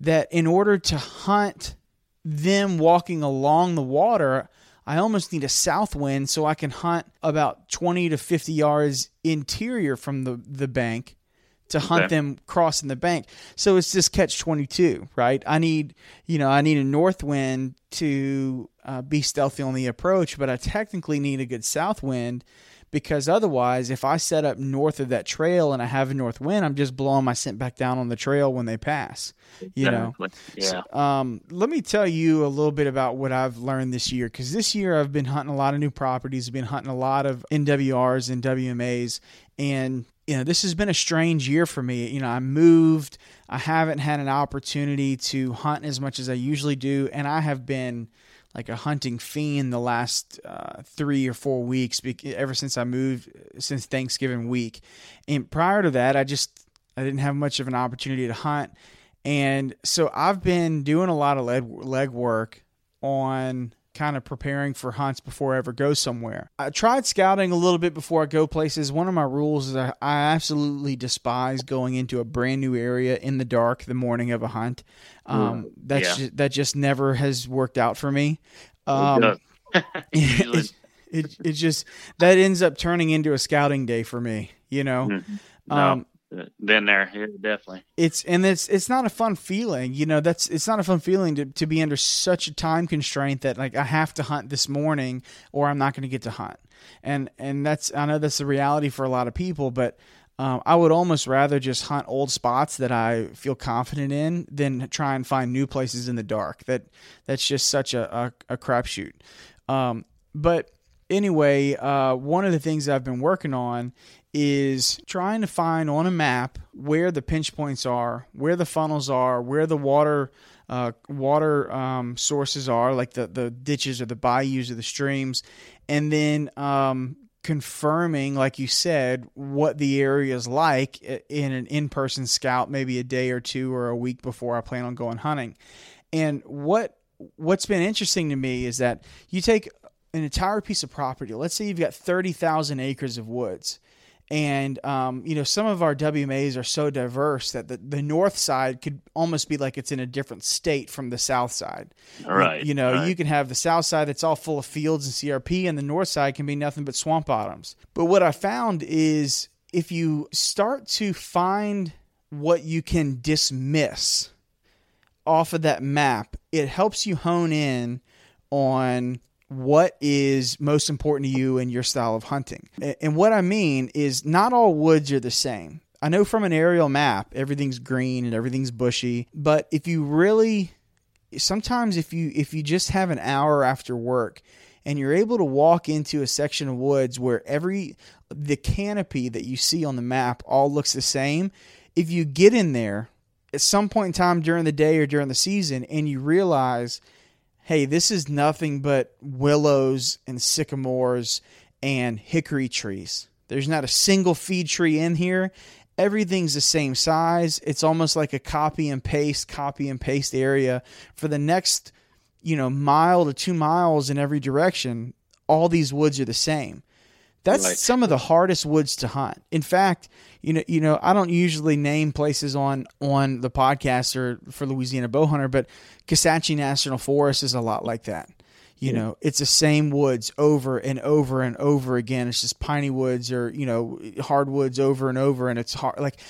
that in order to hunt them walking along the water, I almost need a south wind so I can hunt about 20 to 50 yards interior from the, the bank to hunt them crossing the bank. So it's just catch 22, right? I need, you know, I need a north wind to uh, be stealthy on the approach, but I technically need a good south wind because otherwise, if I set up north of that trail and I have a north wind, I'm just blowing my scent back down on the trail when they pass. You know, yeah. So, um, let me tell you a little bit about what I've learned this year because this year I've been hunting a lot of new properties, I've been hunting a lot of NWRs and WMAs, and you know this has been a strange year for me. You know, I moved, I haven't had an opportunity to hunt as much as I usually do, and I have been like a hunting fiend the last uh, three or four weeks ever since I moved since Thanksgiving week. And prior to that, I just I didn't have much of an opportunity to hunt, and so I've been doing a lot of leg, leg work on kind of preparing for hunts before I ever go somewhere. I tried scouting a little bit before I go places. One of my rules is I, I absolutely despise going into a brand new area in the dark the morning of a hunt. Um, mm, that's yeah. just, that just never has worked out for me. Um, (laughs) (laughs) it, it, it, just that ends up turning into a scouting day for me. You know. Mm-hmm. No. Um, been there yeah, definitely it's and it's it's not a fun feeling you know that's it's not a fun feeling to, to be under such a time constraint that like i have to hunt this morning or i'm not going to get to hunt and and that's i know that's the reality for a lot of people but um, I would almost rather just hunt old spots that I feel confident in than try and find new places in the dark. That that's just such a a, a crapshoot. Um, but anyway, uh, one of the things I've been working on is trying to find on a map where the pinch points are, where the funnels are, where the water uh, water um, sources are, like the the ditches or the bayous or the streams, and then um, confirming, like you said, what the area is like in an in person scout, maybe a day or two or a week before I plan on going hunting. And what what's been interesting to me is that you take an entire piece of property. Let's say you've got thirty thousand acres of woods and um, you know some of our WMAs are so diverse that the, the north side could almost be like it's in a different state from the south side. Right. You, you know, right. you can have the south side that's all full of fields and CRP, and the north side can be nothing but swamp bottoms. But what I found is if you start to find what you can dismiss off of that map, it helps you hone in on what is most important to you in your style of hunting. And what I mean is, not all woods are the same. I know from an aerial map, everything's green and everything's bushy, but if you really sometimes if you if you just have an hour after work and you're able to walk into a section of woods where every the canopy that you see on the map all looks the same, if you get in there at some point in time during the day or during the season and you realize hey, this is nothing but willows and sycamores and hickory trees. There's not a single feed tree in here. Everything's the same size. It's almost like a copy and paste, copy and paste area for the next, you know, mile to two miles in every direction. All these woods are the same. That's some of the hardest woods to hunt. In fact, you know, you know, I don't usually name places on on the podcast or for Louisiana bow hunter, but Kisatchie National Forest is a lot like that. You yeah. know, it's the same woods over and over and over again. It's just piney woods or you know hardwoods over and over, and it's hard. Like,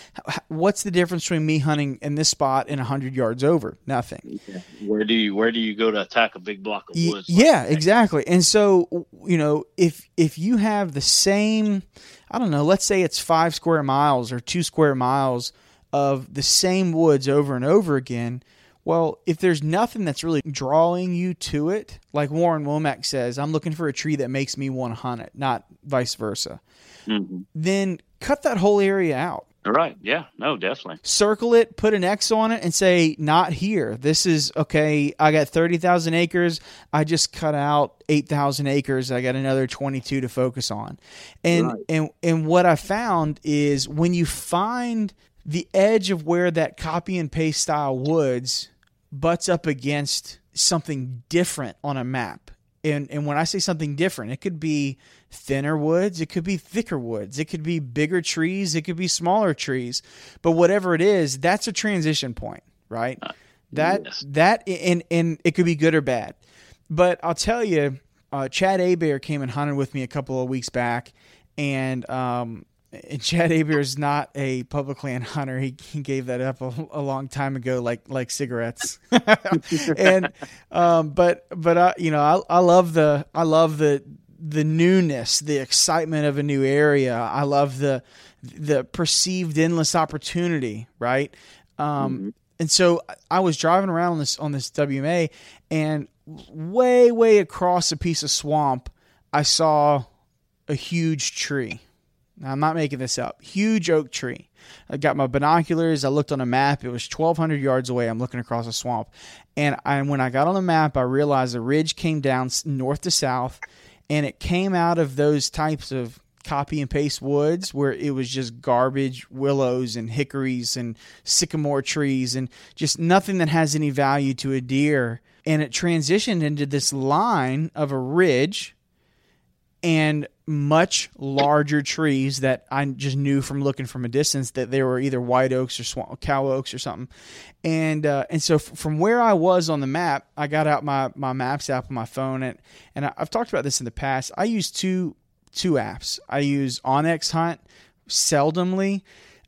what's the difference between me hunting in this spot and hundred yards over? Nothing. Yeah. Where do you where do you go to attack a big block of woods? yeah, like exactly. And so you know, if if you have the same, I don't know, let's say it's five square miles or two square miles of the same woods over and over again well, if there's nothing that's really drawing you to it, like Warren Womack says, I'm looking for a tree that makes me want to hunt it, not vice versa, mm-hmm. then cut that whole area out. Right. Yeah. No, definitely. Circle it, put an X on it, and say, not here. This is okay. I got 30,000 acres. I just cut out 8,000 acres. I got another 22 to focus on. And, right. and, and what I found is when you find the edge of where that copy and paste style woods butts up against something different on a map. And and when I say something different, it could be thinner woods, it could be thicker woods, it could be bigger trees, it could be smaller trees. But whatever it is, that's a transition point, right? Uh, that yes. that and and it could be good or bad. But I'll tell you, uh, Chad Abear came and hunted with me a couple of weeks back, and um, and Chad Aber is not a public land (laughs) hunter. He, he gave that up a, a long time ago, like like cigarettes. (laughs) and um, but but I, you know I, I love the I love the the newness, the excitement of a new area. I love the the perceived endless opportunity, right? Um, mm-hmm. And so I was driving around on this on this WMA, and way way across a piece of swamp, I saw a huge tree. Now, I'm not making this up. Huge oak tree. I got my binoculars. I looked on a map. It was 1,200 yards away. I'm looking across a swamp. And I, when I got on the map, I realized the ridge came down north to south, and it came out of those types of copy and paste woods where it was just garbage willows and hickories and sycamore trees and just nothing that has any value to a deer. And it transitioned into this line of a ridge and much larger trees that I just knew from looking from a distance that they were either white oaks or cow oaks or something. And uh, and so f- from where I was on the map, I got out my my maps app on my phone and and I, I've talked about this in the past. I use two two apps. I use onX Hunt seldomly.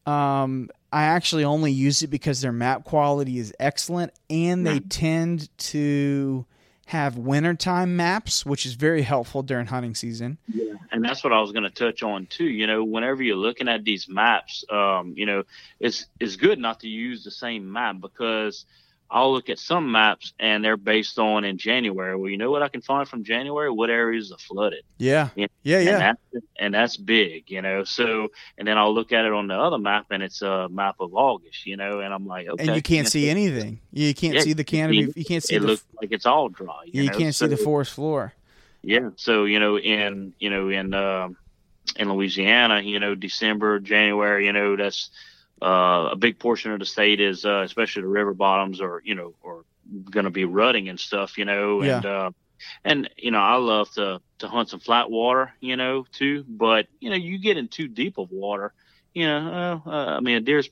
Um, I actually only use it because their map quality is excellent and they tend to have wintertime maps, which is very helpful during hunting season. Yeah, and that's what I was going to touch on too. You know, whenever you're looking at these maps, um, you know, it's it's good not to use the same map because I'll look at some maps and they're based on in January. Well, you know what I can find from January? What areas are flooded? Yeah. yeah, yeah. And that's, and that's big, you know. So, and then I'll look at it on the other map and it's a map of August, you know, and I'm like, okay. And you can't see anything. You can't yeah, see the canopy. You can't see it the. looks like it's all dry. You, you know? can't so, see the forest floor. Yeah. So, you know, in, you know, in, um, in Louisiana, you know, December, January, you know, that's, uh, a big portion of the state is, uh, especially the river bottoms, or you know, or going to be rutting and stuff, you know, yeah. and uh, and you know, I love to to hunt some flat water, you know, too. But you know, you get in too deep of water, you know, uh, I mean, a deer's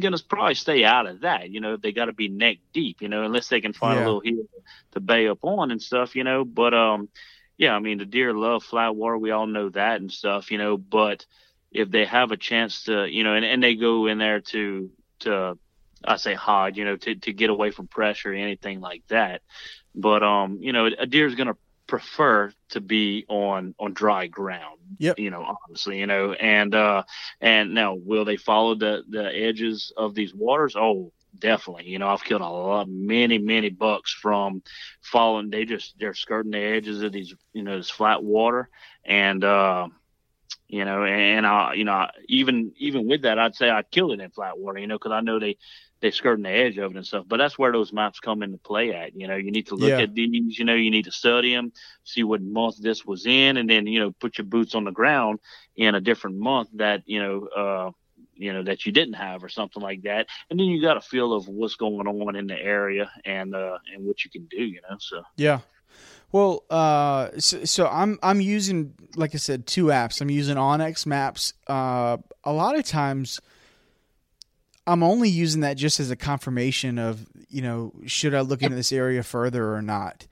gonna probably stay out of that, you know. They got to be neck deep, you know, unless they can find yeah. a little hill to bay up on and stuff, you know. But um, yeah, I mean, the deer love flat water. We all know that and stuff, you know. But if they have a chance to, you know, and, and they go in there to, to, I say hide, you know, to, to get away from pressure or anything like that. But, um, you know, a deer is going to prefer to be on, on dry ground, yep. you know, honestly, you know, and, uh, and now will they follow the, the edges of these waters? Oh, definitely. You know, I've killed a lot, many, many bucks from following. They just, they're skirting the edges of these, you know, this flat water. And, uh, you know, and I, you know, even even with that, I'd say I'd kill it in flat water, you know, because I know they they skirting the edge of it and stuff. But that's where those maps come into play at. You know, you need to look yeah. at these. You know, you need to study them, see what month this was in, and then you know put your boots on the ground in a different month that you know. uh you know that you didn't have or something like that and then you got a feel of what's going on in the area and uh and what you can do you know so yeah well, uh, so, so, I'm I'm using, like I said, two apps. I'm using onX Maps. Uh, a lot of times, I'm only using that just as a confirmation of, you know, should I look into this area further or not.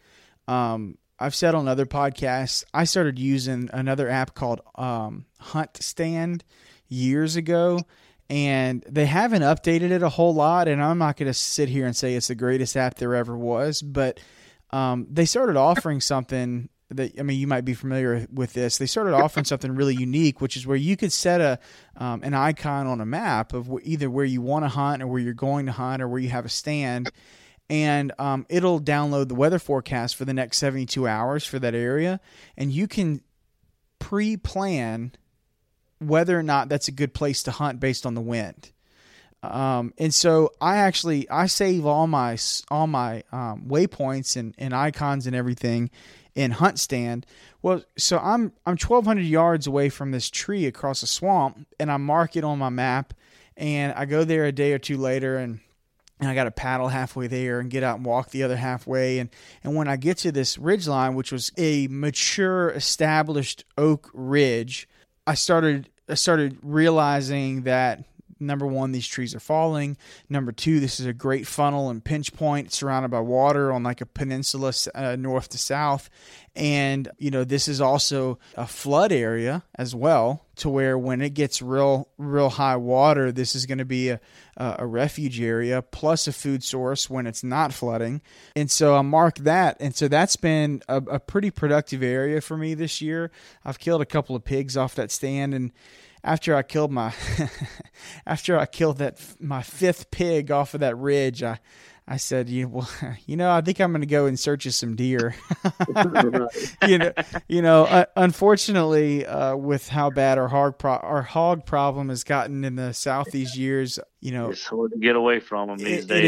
Um, I've said on other podcasts, I started using another app called um, HuntStand years ago, and they haven't updated it a whole lot. And I'm not going to sit here and say it's the greatest app there ever was, but um, they started offering something that I mean you might be familiar with this. They started offering something really unique, which is where you could set a um, an icon on a map of either where you want to hunt or where you're going to hunt or where you have a stand, and um, it'll download the weather forecast for the next 72 hours for that area, and you can pre-plan whether or not that's a good place to hunt based on the wind. Um, and so I actually I save all my all my um, waypoints and, and icons and everything in HuntStand. Well, so I'm I'm 1,200 yards away from this tree across a swamp, and I mark it on my map, and I go there a day or two later, and and I got to paddle halfway there and get out and walk the other halfway. And, and when I get to this ridge line, which was a mature, established oak ridge, I started I started realizing that number one, these trees are falling. Number two, this is a great funnel and pinch point surrounded by water on like a peninsula uh, north to south. And, you know, this is also a flood area as well, to where when it gets real, real high water, this is going to be a, a refuge area plus a food source when it's not flooding. And so I mark that. And so that's been a, a pretty productive area for me this year. I've killed a couple of pigs off that stand and after I killed my (laughs) after I killed that my fifth pig off of that ridge, I I said, you well, (laughs) you know, I think I'm going to go in search of some deer. (laughs) you know, you know. Uh, unfortunately, uh, with how bad our hog pro- our hog problem has gotten in the south these years, you know, it's hard to get away from them these it, days. It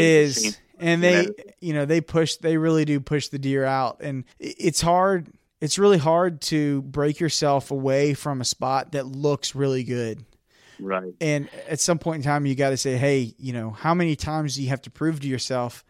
is, and they, you know, they push. They really do push the deer out, and it's hard it's really hard to break yourself away from a spot that looks really good. Right. And at some point in time, you got to say, hey, you know, how many times do you have to prove to yourself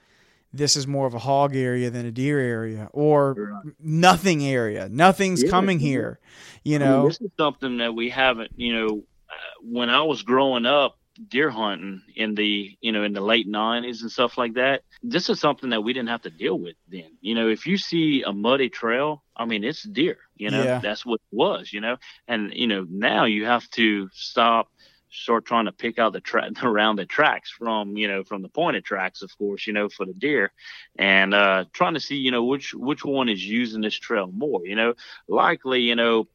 this is more of a hog area than a deer area or right. nothing area? Nothing's yeah, coming here. You know, I mean, this is something that we haven't, you know, uh, when I was growing up, deer hunting in the you know in the late 90s and stuff like that this is something that we didn't have to deal with then. You know if you see a muddy trail i mean it's deer you know yeah. that's what it was you know. And you know now you have to stop start trying to pick out the track (laughs) around the tracks from you know from the pointed tracks of course you know for the deer and uh trying to see you know which which one is using this trail more you know. Likely you know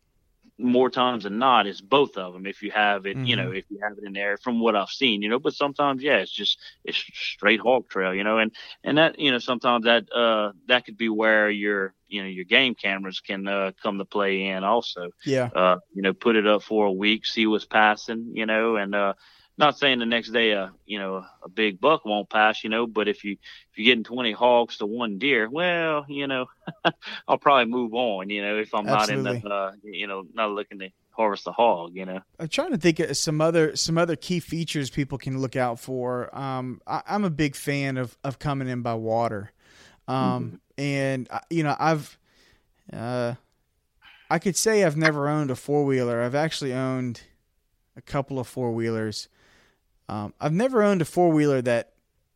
more times than not it's both of them if you have it mm-hmm. you know mm-hmm. if you have it in there from what i've seen you know but sometimes yeah it's just it's straight hog trail you know and and that you know sometimes that uh that could be where your you know your game cameras can uh come to play in also yeah uh you know put it up for a week see what's passing you know and uh not saying the next day a you know a big buck won't pass, you know, but if you if you're getting 20 hogs to one deer, well, you know, (laughs) I'll probably move on, you know, if I'm Absolutely. not in the uh, you know not looking to harvest a hog, you know. I'm trying to think of some other some other key features people can look out for. Um, I, am a big fan of of coming in by water, um, mm-hmm. and uh, you know I've. Uh, I could say I've never owned a four wheeler. I've actually owned a couple of four wheelers. Um, I've never owned a four wheeler that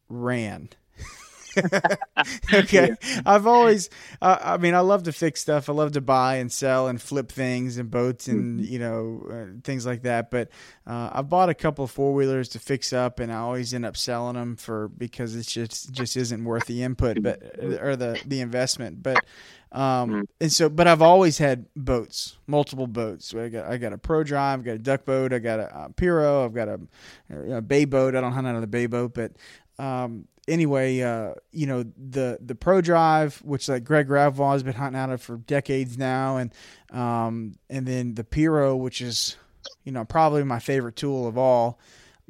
ran. (laughs) okay, yeah. I've always, uh, I mean, I love to fix stuff. I love to buy and sell and flip things and boats and mm-hmm. you know uh, things like that. But uh, I've bought a couple of four wheelers to fix up, and I always end up selling them for because it's just just isn't worth the input, but or the the investment. But um, mm-hmm. and so, but I've always had boats, multiple boats. I got I got a pro drive, I've got a duck boat, I got a, a pirogue, I've got a, a, bay boat. I don't hunt out of the bay boat, but um, anyway, uh, you know the the Pro Drive, which like Greg Ravlaw has been hunting out of for decades now, and um, and then the pirogue, which is you know probably my favorite tool of all.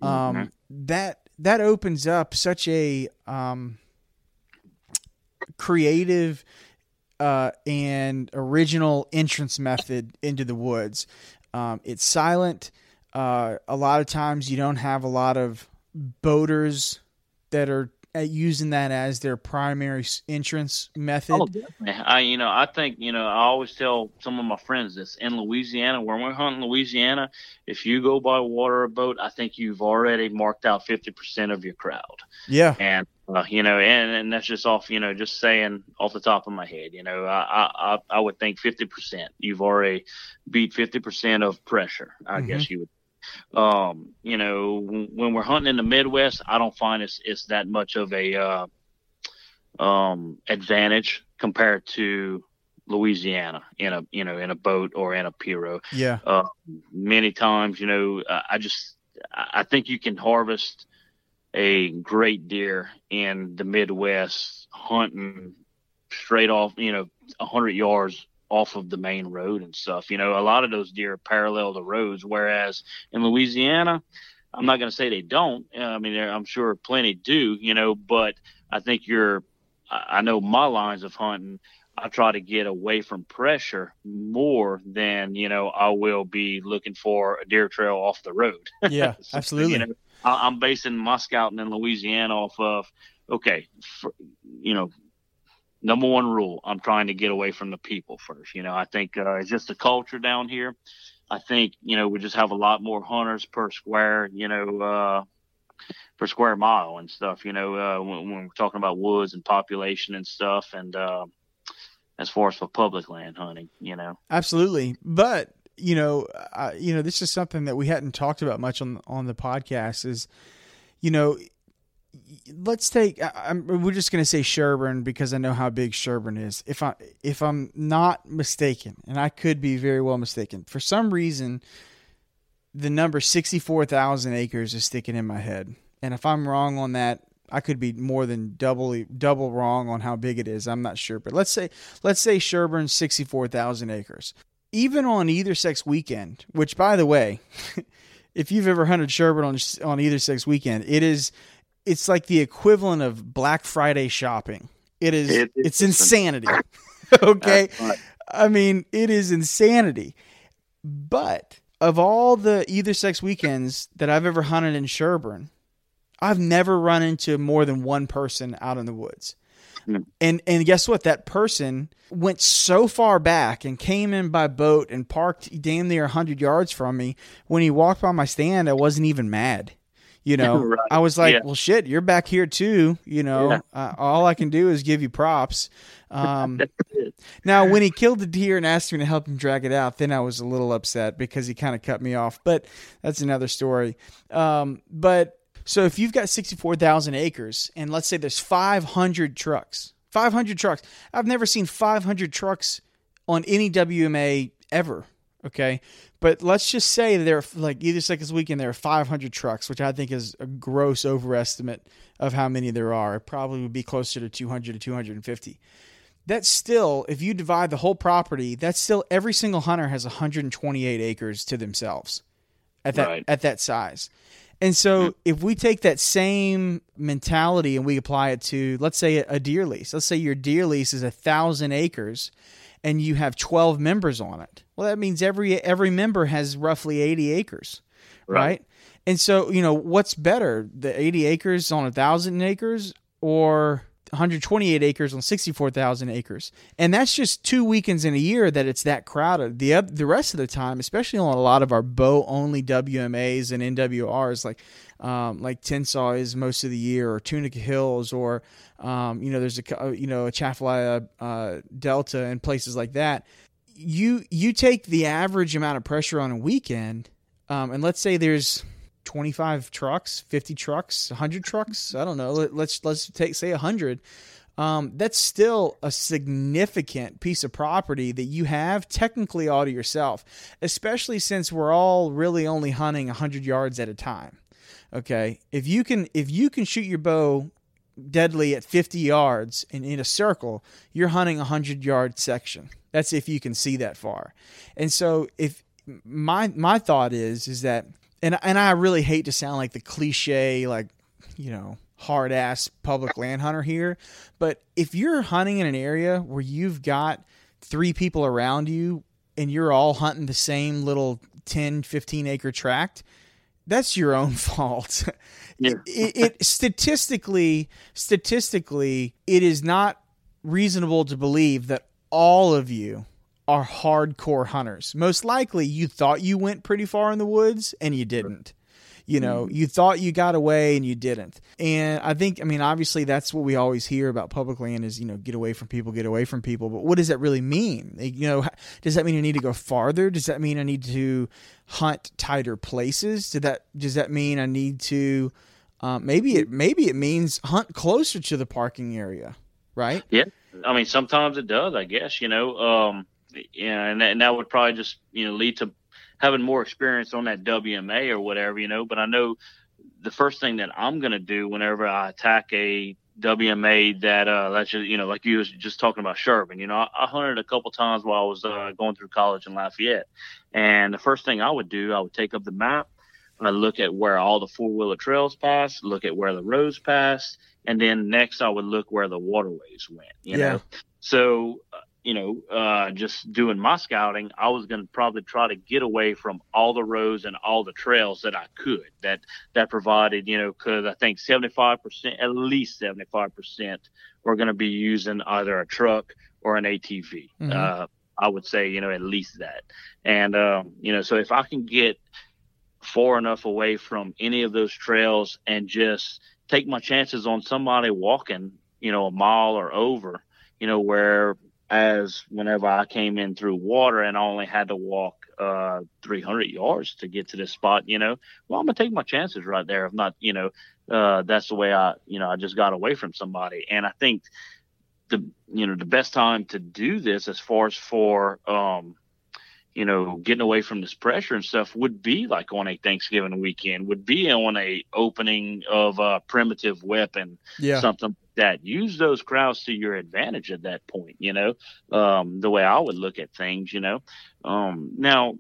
Um, mm-hmm. That that opens up such a um, creative uh, and original entrance method into the woods. Um, it's silent. Uh, a lot of times you don't have a lot of boaters that are using that as their primary entrance method? Oh, definitely. I, you know, I think, you know, I always tell some of my friends this in Louisiana, when we're hunting Louisiana, if you go by water or boat, I think you've already marked out 50% of your crowd. Yeah. And, uh, you know, and, and that's just off, you know, just saying off the top of my head, you know, I, I, I would think 50%. You've already beat 50% of pressure, I mm-hmm. guess you would um, you know, when we're hunting in the Midwest, I don't find it's it's that much of a uh, um, advantage compared to Louisiana in a you know in a boat or in a pirogue. Yeah. Uh, many times, you know, I just I think you can harvest a great deer in the Midwest hunting straight off, you know, hundred yards off of the main road and stuff. You know, a lot of those deer parallel the roads, whereas in Louisiana, I'm not going to say they don't. Uh, I mean, I'm sure plenty do. You know, but I think you're. I know my lines of hunting. I try to get away from pressure more than you know I will be looking for a deer trail off the road. (laughs) Yeah, so, absolutely. You know, I, am basing my scouting in Louisiana off of okay, for, you know, number one rule i'm trying to get away from the people first you know i think uh, it's just the culture down here I think you know we just have a lot more hunters per square, you know, uh, per square mile and stuff. You know, uh, when, when, we're talking about woods and population and stuff, and uh, as far as for public land hunting, you know, absolutely. But you know, you know, this is something that we hadn't talked about much on on the podcast. Is you know, let's take. I, we're just going to say Sherburne because I know how big Sherburne is. If I if I'm not mistaken, and I could be very well mistaken, for some reason, the number sixty four thousand acres is sticking in my head. And if I'm wrong on that, I could be more than double double wrong on how big it is. I'm not sure, but let's say let's say four thousand acres. Even on either sex weekend, which by the way, (laughs) if you've ever hunted Sherburne on on either sex weekend, it is it's like the equivalent of Black Friday shopping. It is it, it's, it's insanity. (laughs) (laughs) okay. I mean, it is insanity. But of all the either sex weekends that I've ever hunted in Sherburne, I've never run into more than one person out in the woods. Mm. And and guess what? That person went so far back and came in by boat and parked damn near 100 yards from me. When he walked by my stand, I wasn't even mad. You know, (laughs) right. I was like, yeah. well, shit, you're back here too. You know, yeah. uh, all I can do is give you props. Um, (laughs) now, when he killed the deer and asked me to help him drag it out, then I was a little upset because he kind of cut me off. But that's another story. Um, but so if you've got 64,000 acres and let's say there's 500 trucks, 500 trucks. I've never seen 500 trucks on any WMA ever. Okay. But let's just say there are like either sex weekend there are 500 trucks, which I think is a gross overestimate of how many there are. It probably would be closer to 200 to 250. That's still, if you divide the whole property, that's still every single hunter has 128 acres to themselves at that right. at that size. And so hmm. if we take that same mentality and we apply it to, let's say, a deer lease, let's say your deer lease is a thousand acres and you have 12 members on it. Well, that means every every member has roughly 80 acres, right? right? And so, you know, what's better, the 80 acres on a thousand acres or 128 acres on 64,000 acres. And that's just two weekends in a year that it's that crowded. The the rest of the time, especially on a lot of our bow only WMAs and NWRs like um, like Tensas is most of the year or Tunica Hills or um, you know there's a uh, you know a Atchafalaya uh, Delta and places like that. You you take the average amount of pressure on a weekend um, and let's say there's 25 trucks, 50 trucks, 100 trucks. I don't know. Let, us let's take say 100. Um, that's still a significant piece of property that you have technically all to yourself, especially since we're all really only hunting 100 yards at a time. Okay, if you can if you can shoot your bow deadly at 50 yards and in a circle, you're hunting a 100 yard section. That's if you can see that far. And so if my my thought is is that and and I really hate to sound like the cliche, like you know, hard ass public land hunter here, but if you're hunting in an area where you've got three people around you and you're all hunting the same little 10, 15 acre tract, that's your own (laughs) fault. It, it statistically, statistically, it is not reasonable to believe that all of you are hardcore hunters. Most likely you thought you went pretty far in the woods and you didn't. You know, mm-hmm. you thought you got away and you didn't. And I think, I mean, obviously that's what we always hear about public land is, you know, get away from people, get away from people. But what does that really mean? You know, does that mean I need to go farther? Does that mean I need to hunt tighter places? Does that, does that mean I need to, um, maybe it, maybe it means hunt closer to the parking area, right? Yeah. I mean, sometimes it does, I guess, you know, um, yeah, and that, and that would probably just you know lead to having more experience on that WMA or whatever, you know. But I know the first thing that I'm going to do whenever I attack a WMA that uh that's just you know like you was just talking about Sherburne. You know, I, I hunted a couple times while I was uh, going through college in Lafayette, and the first thing I would do, I would take up the map. I look at where all the four wheeler trails pass, look at where the roads pass, and then next I would look where the waterways went. You yeah. know, so you know, uh, just doing my scouting, I was going to probably try to get away from all the roads and all the trails that I could that that provided, you know, because I think 75%, at least 75%, we're going to be using either a truck or an ATV. Mm-hmm. Uh, I would say, you know, at least that. And, um, you know, so if I can get far enough away from any of those trails and just take my chances on somebody walking, you know, a mile or over, you know, where as whenever I came in through water and I only had to walk uh 300 yards to get to this spot, you know, well, I'm gonna take my chances right there. If not, you know, uh, that's the way I, you know, I just got away from somebody. And I think the, you know, the best time to do this as far as for, um, you know, getting away from this pressure and stuff would be like on a Thanksgiving weekend, would be on a opening of a primitive weapon, Yeah. something that. Use those crowds to your advantage at that point, you know, um, the way I would look at things, you know. Um, now,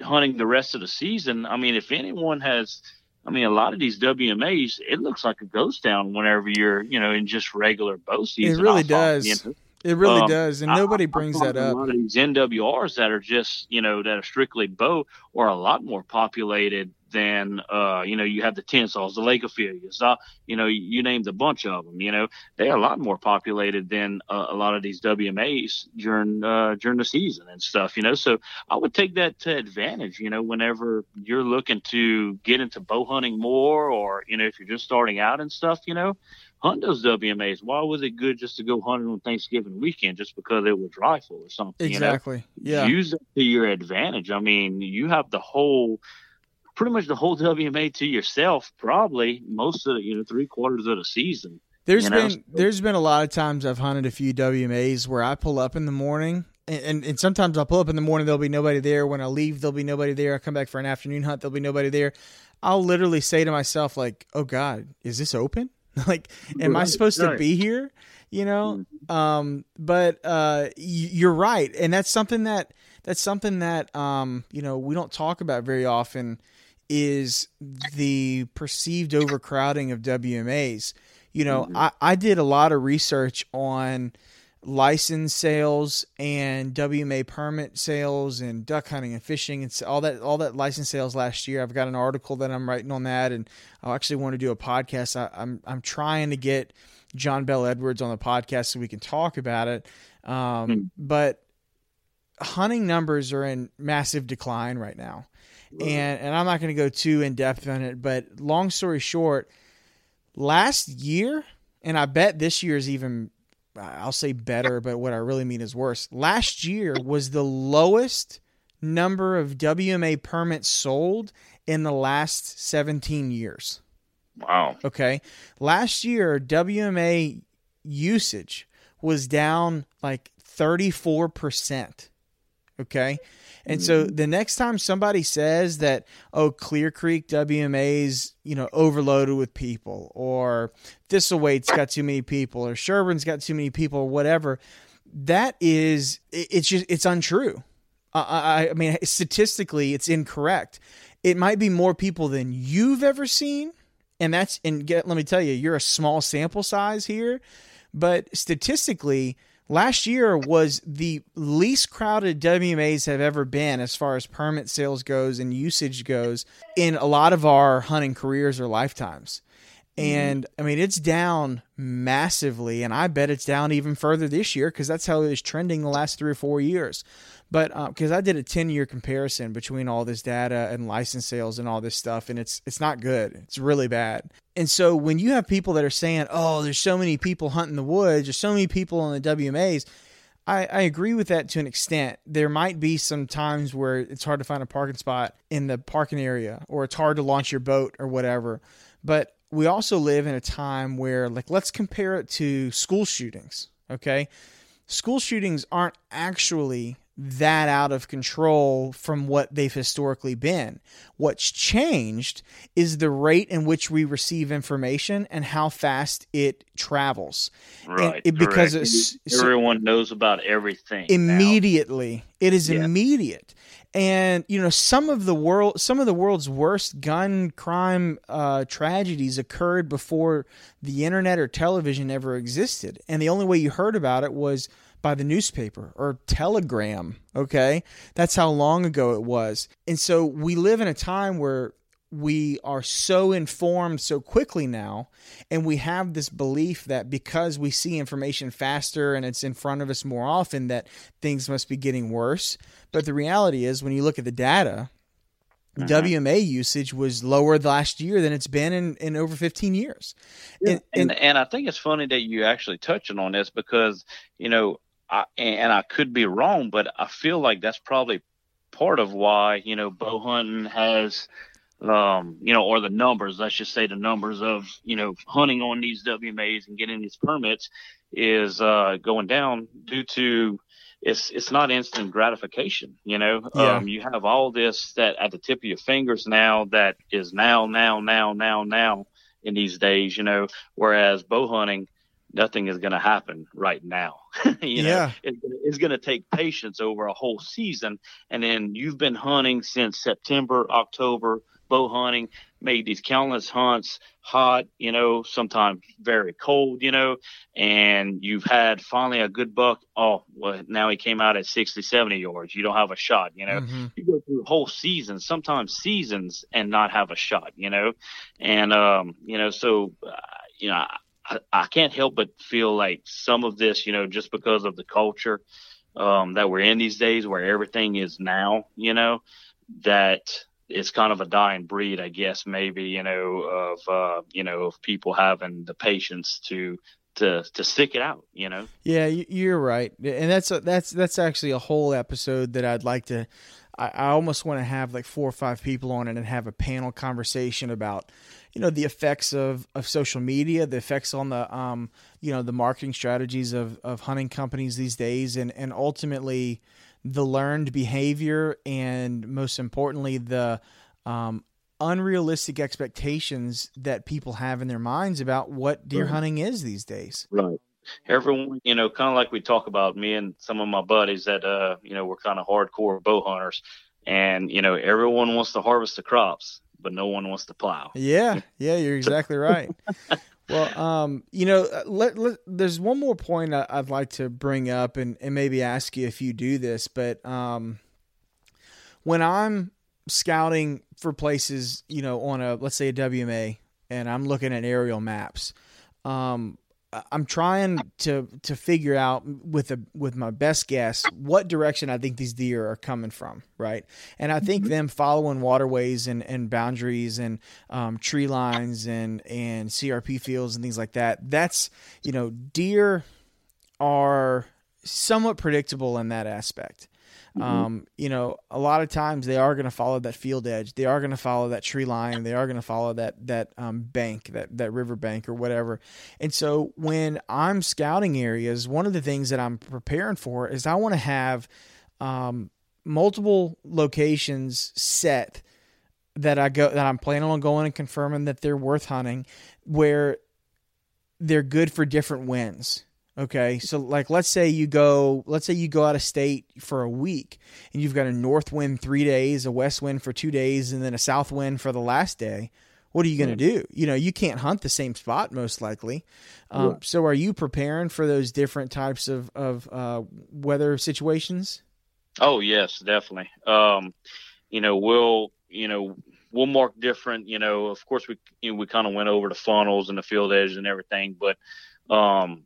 hunting the rest of the season, I mean, if anyone has, I mean, a lot of these WMAs, it looks like a ghost town whenever you're, you know, in just regular bow season. It really I does. you know. It really Um, does, and nobody I brings find that A up. lot of these NWRs that are just, you know, that are strictly bow are a lot more populated than, uh, you know, you have the Tensas, the Lake Ophelias, uh, you know, you named a bunch of them, you know, they are a lot more populated than uh, a lot of these WMAs during, uh, during the season and stuff, you know, so I would take that to advantage, you know, whenever you're looking to get into bow hunting more or, you know, if you're just starting out and stuff, you know, hunt those WMAs. Why was it good just to go hunting on Thanksgiving weekend just because it was rifle or something? Exactly. You know? Yeah. Use it to your advantage. I mean, you have the whole, pretty much the whole WMA to yourself, probably most of the, you know, three quarters of the season. There's you know? been there's been a lot of times I've hunted a few WMAs where I pull up in the morning and, and, and sometimes I'll pull up in the morning there'll be nobody there. When I leave there'll be nobody there. I come back for an afternoon hunt, there'll be nobody there. I'll literally say to myself like, "Oh God, is this open? (laughs) like, am I Right, supposed to be here?" You know. Um, but uh, y- you're right, and that's something that that's something that um, you know we don't talk about very often is the perceived overcrowding of WMAs. You know, I, I did a lot of research on license sales and WMA permit sales and duck hunting and fishing and all that all that license sales last year. I've got an article that I'm writing on that, and I actually want to do a podcast. I, I'm I'm trying to get John Bel Edwards on the podcast so we can talk about it. Um, Hmm. But hunting numbers are in massive decline right now, and and I'm not going to go too in depth on it. But long story short, last year, and I bet this year is even I'll say better, but what I really mean is worse. Last year was the lowest number of WMA permits sold in the last 17 years. Wow. Okay. Last year, WMA usage was down like 34%. Okay. And so mm-hmm. the next time somebody says that, oh, Clear Creek WMA's, you know, overloaded with people, or Thistlethwaite's got too many people, or Sherburne's got too many people, or whatever, that is, it's just, it's untrue. I, I, I mean, statistically, it's incorrect. It might be more people than you've ever seen, and that's and get let me tell you, you're a small sample size here, but statistically, last year was the least crowded WMAs have ever been as far as permit sales goes and usage goes in a lot of our hunting careers or lifetimes. Mm-hmm. And I mean, it's down massively, and I bet it's down even further this year because that's how it was trending the last three or four years. But uh, because I did a ten year comparison between all this data and license sales and all this stuff, and it's it's not good. It's really bad. And so when you have people that are saying, "Oh, there's so many people hunting the woods, there's so many people on the WMAs," I, I agree with that to an extent. There might be some times where it's hard to find a parking spot in the parking area, or it's hard to launch your boat or whatever. But we also live in a time where, like, let's compare it to school shootings. Okay, school shootings aren't actually that out of control from what they've historically been. What's changed is the rate in which we receive information and how fast it travels. Right. it- because it's- so- everyone knows about everything. now. immediately it is Yeah. immediate and you know some of the world some of the world's worst gun crime uh, tragedies occurred before the internet or television ever existed and the only way you heard about it was by the newspaper or telegram okay that's how long ago it was and so we live in a time where we are so informed so quickly now and we have this belief that because we see information faster and it's in front of us more often that things must be getting worse but the reality is when you look at the data mm-hmm. WMA usage was lower last year than it's been in, in over 15 years yeah. and, and, and I think it's funny that you actually touching on this because you know I, and I could be wrong but I feel like that's probably part of why you know bow hunting has um, you know, or the numbers, let's just say the numbers of, you know, hunting on these WMAs and getting these permits is uh, going down due to it's it's not instant gratification, you know. Yeah. Um, you have all this that at the tip of your fingers now that is now, now, now, now, now in these days, you know, whereas bow hunting, nothing is going to happen right now. (laughs) you know, yeah. it, it's going to take patience over a whole season. And then you've been hunting since September, October, bow hunting, made these countless hunts hot, you know, sometimes very cold, you know, and you've had finally a good buck. Oh, well, now he came out at 60, 70 yards. You don't have a shot, you know. Mm-hmm. You go through whole seasons, sometimes seasons, and not have a shot, you know. And, um, you know, so, uh, you know, I, can't help but feel like some of this, you know, just because of the culture um, that we're in these days where everything is now, you know, that it's kind of a dying breed, I guess, maybe, you know, of, uh, you know, of people having the patience to, to, to stick it out, you know? Yeah, you're right. And that's, a, that's, that's actually a whole episode that I'd like to, I, I almost want to have like four or five people on it and have a panel conversation about, you know, the effects of, of social media, the effects on the, um, you know, the marketing strategies of, of hunting companies these days. And, and ultimately, the learned behavior and most importantly the um, unrealistic expectations that people have in their minds about what deer right. hunting is these days. Right. Everyone, you know, kind of like we talk about me and some of my buddies that, uh, you know, we're kind of hardcore bow hunters, and you know, everyone wants to harvest the crops, but no one wants to plow. Yeah, yeah, you're exactly right. (laughs) Well, um, you know, uh, let, let, there's one more point I, would like to bring up and, and maybe ask you if you do this, but um, when I'm scouting for places, you know, on a let's say a WMA, and I'm looking at aerial maps, um, I'm trying to to figure out with a with my best guess what direction I think these deer are coming from, right? And I think mm-hmm. them following waterways and, and boundaries and um, tree lines and and CRP fields and things like that. That's you know deer are somewhat predictable in that aspect. Mm-hmm. Um, you know, a lot of times they are going to follow that field edge. They are going to follow that tree line. They are going to follow that that um, bank, that that river bank or whatever. And so when I'm scouting areas, one of the things that I'm preparing for is I want to have um, multiple locations set that I go that I'm planning on going and confirming that they're worth hunting, where they're good for different winds. Okay, so like let's say you go, let's say you go out of state for a week, and you've got a north wind three days, a west wind for two days, and then a south wind for the last day. What are you going to do? You know, you can't hunt the same spot most likely. Um, yeah. So, are you preparing for those different types of of uh, weather situations? Oh yes, definitely. Um, you know, we'll you know we'll mark different. You know, of course we you know, we kind of went over the funnels and the field edge and everything, but um,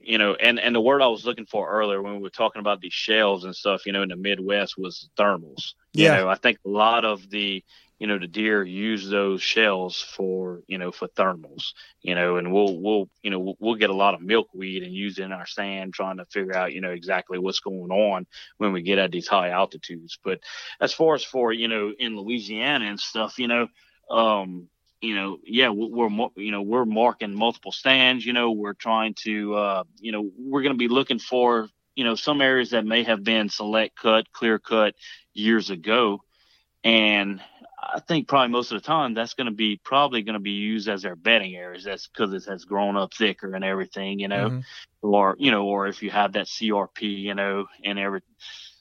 you know, and and the word I was looking for earlier when we were talking about these shells and stuff, you know, in the Midwest was thermals. Yeah. You know, I think a lot of the you know the deer use those shells for you know for thermals you know and we'll we'll you know we'll, we'll get a lot of milkweed and use it in our sand trying to figure out you know exactly what's going on when we get at these high altitudes but as far as for you know in louisiana and stuff you know um you know, yeah, we're, you know we're marking multiple stands. You know, we're trying to uh, you know we're going to be looking for you know some areas that may have been select cut, clear cut years ago, and I think probably most of the time that's going to be probably going to be used as their bedding areas. That's because it has grown up thicker and everything, you know, mm-hmm. or you know, or if you have that CRP, you know, and every.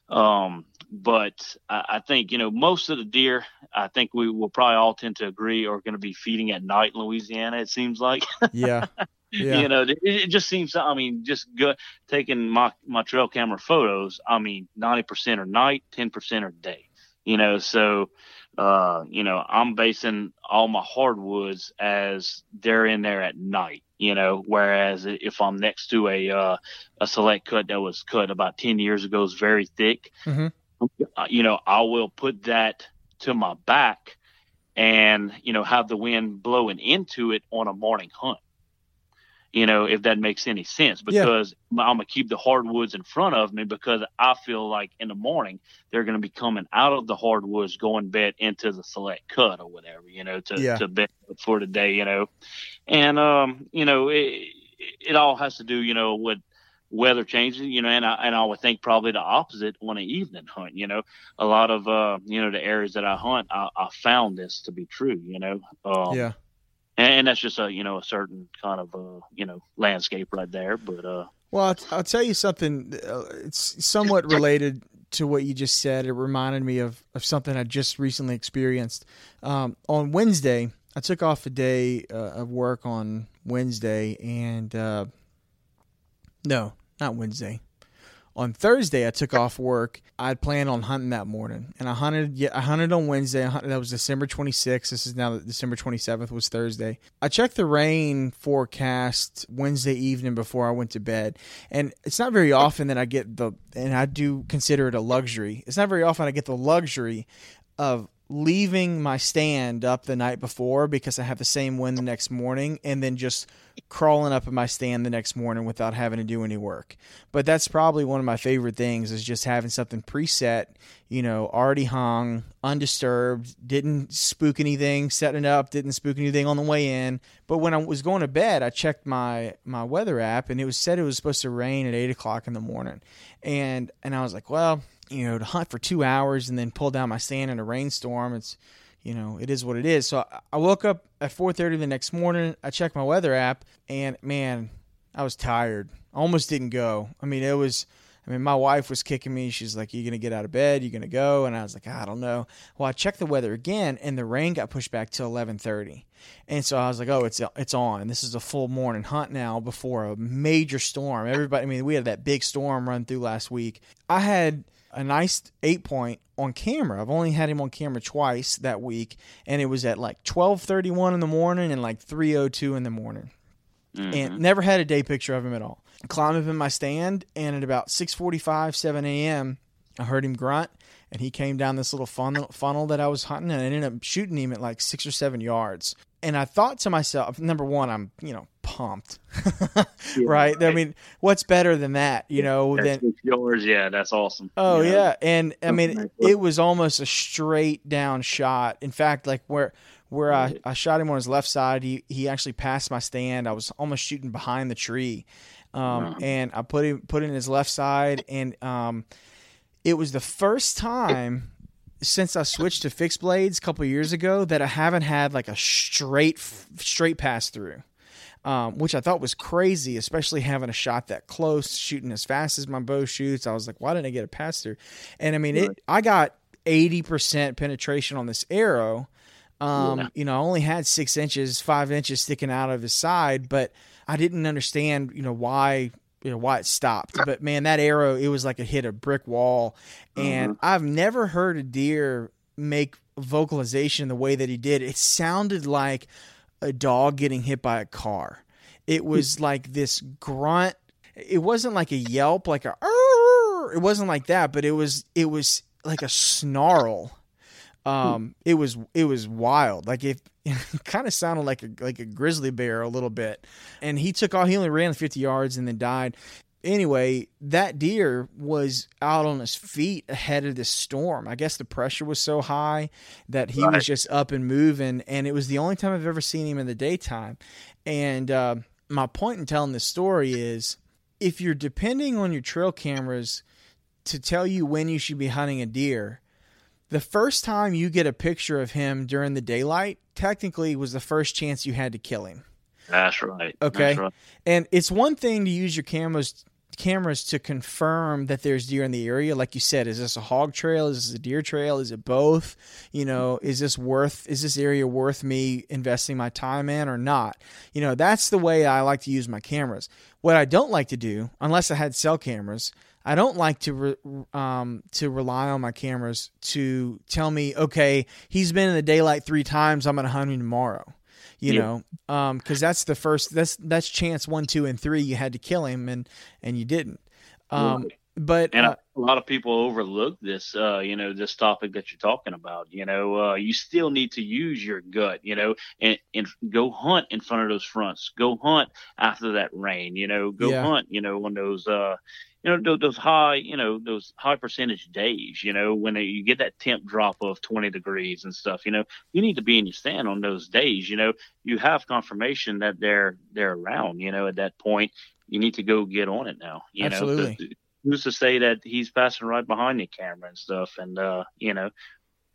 Um, but I, I, think you know most of the deer. I think we will probably all tend to agree are going to be feeding at night in Louisiana. It seems like. Yeah. (laughs) Yeah. you know, it, it, just seems. I mean, just good taking my my trail camera photos. I mean, ninety percent are night, ten percent are day. You know, so uh, you know, I'm basing all my hardwoods as they're in there at night, you know, whereas if I'm next to a, uh, a select cut that was cut about 10 years ago is very thick, mm-hmm. Uh, you know, I will put that to my back and, you know, have the wind blowing into it on a morning hunt you know, if that makes any sense, because yeah. I'm gonna keep the hardwoods in front of me because I feel like in the morning they're gonna be coming out of the hardwoods, going bed into the select cut or whatever, you know, to yeah. to bed for the day, you know, and um, you know, it, it all has to do, you know, with weather changes, you know, and I and I would think probably the opposite on an evening hunt, you know, a lot of uh, you know, the areas that I hunt, I, I found this to be true, you know, um, yeah and that's just a you know a certain kind of uh you know landscape right there. But uh, well, I'll, I'll tell you something. Uh, it's somewhat related to what you just said. It reminded me of of something I just recently experienced. Um, on Wednesday, I took off a day uh, of work on Wednesday, and uh, no, not Wednesday on Thursday, I took off work. I'd planned on hunting that morning, and I hunted. Yeah, I hunted on Wednesday. Hunted, that was December 26th. This is now December 27th was Thursday. I checked the rain forecast Wednesday evening before I went to bed, and it's not very often that I get the, and I do consider it a luxury. It's not very often I get the luxury of leaving my stand up the night before because I have the same wind the next morning and then just crawling up in my stand the next morning without having to do any work. But that's probably one of my favorite things is just having something preset, you know, already hung, undisturbed, didn't spook anything, setting it up, didn't spook anything on the way in. But when I was going to bed, I checked my my weather app and it was said it was supposed to rain at eight o'clock in the morning. And and I was like, well, you know, to hunt for two hours and then pull down my stand in a rainstorm. It's, you know, it is what it is. So I woke up at 4:30 the next morning. I checked my weather app, and man, I was tired. I almost didn't go. I mean, it was. I mean, my wife was kicking me. She's like, "You're gonna get out of bed? You're gonna go?" And I was like, "I don't know." Well, I checked the weather again, and the rain got pushed back till 11:30, and so I was like, "Oh, it's it's on." This is a full morning hunt now before a major storm. Everybody, I mean, we had that big storm run through last week. I had a nice eight point on camera. I've only had him on camera twice that week, and it was at like twelve thirty one in the morning and like three o two in the morning, mm-hmm. and never had a day picture of him at all. Climb up in my stand, and at about six forty five, seven a.m., I heard him grunt, and he came down this little funnel funnel that I was hunting, and I ended up shooting him at like six or seven yards. And I thought to myself, number one, I'm you know pumped, yeah, right? (laughs) right? I mean, what's better than that, you know? That's than yours, yeah, that's awesome. Oh yeah, yeah. and I mean, it was almost a straight down shot. In fact, like where where I, I shot him on his left side, he he actually passed my stand. I was almost shooting behind the tree, um, wow. and I put him put in his left side, and um, it was the first time since I switched to fixed blades a couple years ago that I haven't had like a straight straight pass through um, which I thought was crazy, especially having a shot that close, shooting as fast as my bow shoots. I was like, why didn't I get a pass through? And I mean, it. I got eighty percent penetration on this arrow. Um, yeah. You know, I only had six inches, five inches sticking out of his side, but I didn't understand, you know, why you know why it stopped. But man, that arrow, it was like it hit a brick wall, and mm-hmm. I've never heard a deer make vocalization the way that he did. It sounded like a dog getting hit by a car. It was like this grunt. It wasn't like a yelp, like a. It wasn't like that, but it was. It was like a snarl. Um, it was it was wild. Like if it (laughs) kind of sounded like a like a grizzly bear a little bit. And he took off. He only ran 50 yards and then died anyway, that deer was out on his feet ahead of the storm. I guess the pressure was so high that he right. was just up and moving, and it was the only time I've ever seen him in the daytime. And uh, my point in telling this story is if you're depending on your trail cameras to tell you when you should be hunting a deer, the first time you get a picture of him during the daylight technically was the first chance you had to kill him. That's right. Okay. That's right. And it's one thing to use your cameras cameras to confirm that there's deer in the area. Like you said, is this a hog trail? Is this a deer trail? Is it both? You know, is this worth? Is this area worth me investing my time in or not? You know, that's the way I like to use my cameras. What I don't like to do, unless I had cell cameras, I don't like to re, um, to rely on my cameras to tell me, okay, he's been in the daylight three times. I'm going to hunt him tomorrow you yeah. know, because um, that's the first that's that's chance one, two, and three. You had to kill him, and and you didn't. Um, right. But and uh, a lot of people overlook this, uh, you know, this topic that you're talking about. You know, uh, you still need to use your gut, you know, and, and go hunt in front of those fronts. Go hunt after that rain. You know, go yeah. hunt. You know, on those uh, you know those high you know those high percentage days you know when you get that temp drop of 20 degrees and stuff you know you need to be in your stand on those days you know. You have confirmation that they're they're around you know at that point you need to go get on it now you Absolutely. know who's to say that he's passing right behind the camera and stuff and uh you know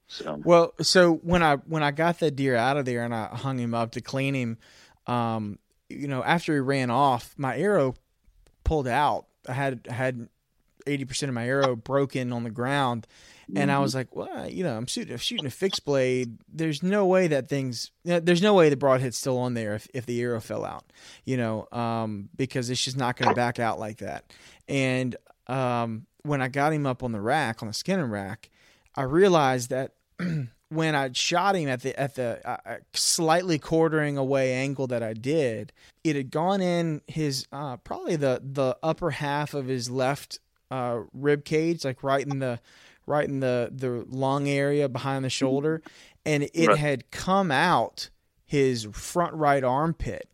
so. Well so when i when i got that deer out of there and i hung him up to clean him um you know after he ran off my arrow pulled out I had had eighty percent of my arrow broken on the ground, and I mm-hmm. was like, well, you know, I'm shooting, I'm shooting a fixed blade. There's no way that thing's, there's no way the broadhead's still on there if, if the arrow fell out, you know, um, because it's just not going to back out like that. And um, when I got him up on the rack, on the skinning rack, I realized that (clears throat) when I shot him at the at the uh, uh, slightly quartering away angle that I did, it had gone in his uh, probably the the upper half of his left uh, rib cage, like right in the right in the the lung area behind the shoulder, and it right. had come out his front right armpit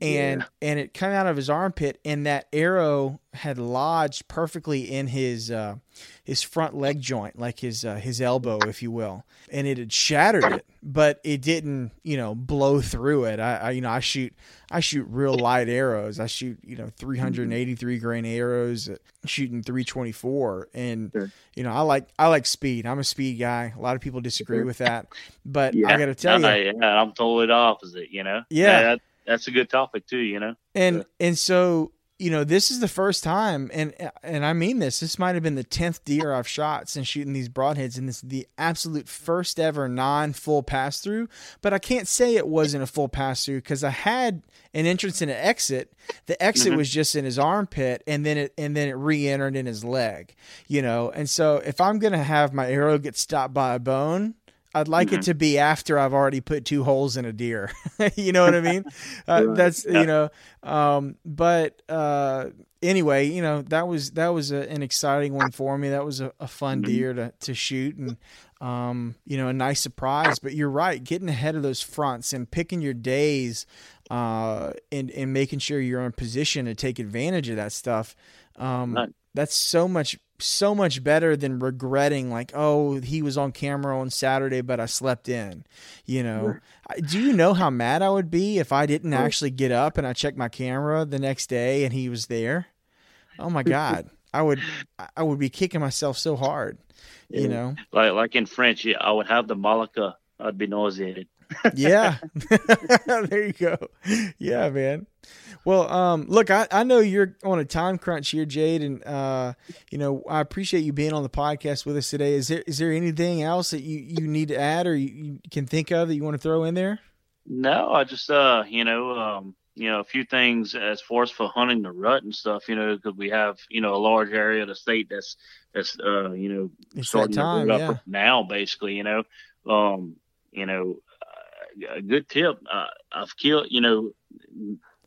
and yeah. and it came out of his armpit and that arrow had lodged perfectly in his uh, his front leg joint like his uh, his elbow if you will. And it had shattered it but it didn't you know blow through it. I, I you know I shoot I shoot real light arrows. I shoot you know 383 grain arrows shooting 324 and sure. you know I like I like speed. I'm a speed guy. A lot of people disagree with that. But yeah. I got to tell you yeah, I'm totally the opposite you know? Yeah that's a good topic too, you know. And so. and so you know this is the first time, and and I mean this. This might have been the tenth deer I've shot since shooting these broadheads, and this is the absolute first ever non full pass through. But I can't say it wasn't a full pass through because I had an entrance and an exit. The exit mm-hmm. was just in his armpit, and then it and then it re-entered in his leg. You know, and so if I'm gonna have my arrow get stopped by a bone I'd like mm-hmm. it to be after I've already put two holes in a deer. (laughs) you know what I mean? (laughs) Uh, that's yeah. you know. Um, but uh, anyway, you know that was that was a, an exciting one for me. That was a, a fun mm-hmm. deer to to shoot and um, you know a nice surprise. But you're right, getting ahead of those fronts and picking your days uh, and and making sure you're in position to take advantage of that stuff. Um, that's so much so much better than regretting like oh he was on camera on saturday but i slept in you know? Do you know how mad i would be if i didn't actually get up and i checked my camera the next day and he was there? Oh my god. I would i would be kicking myself so hard yeah. you know? Like like in french i would have the malika i'd be nauseated yeah (laughs) there you go yeah man well, um, look, I, I know you're on a time crunch here, Jade, and uh, you know I appreciate you being on the podcast with us today. Is there is there anything else that you, you need to add or you, you can think of that you want to throw in there? No, I just uh, you know, um, you know, a few things as far as for hunting the rut and stuff, you know, because we have you know a large area of the state that's that's uh, you know it's starting time, to yeah. Up now, basically, you know, um, you know, a good tip. Uh, I've killed, you know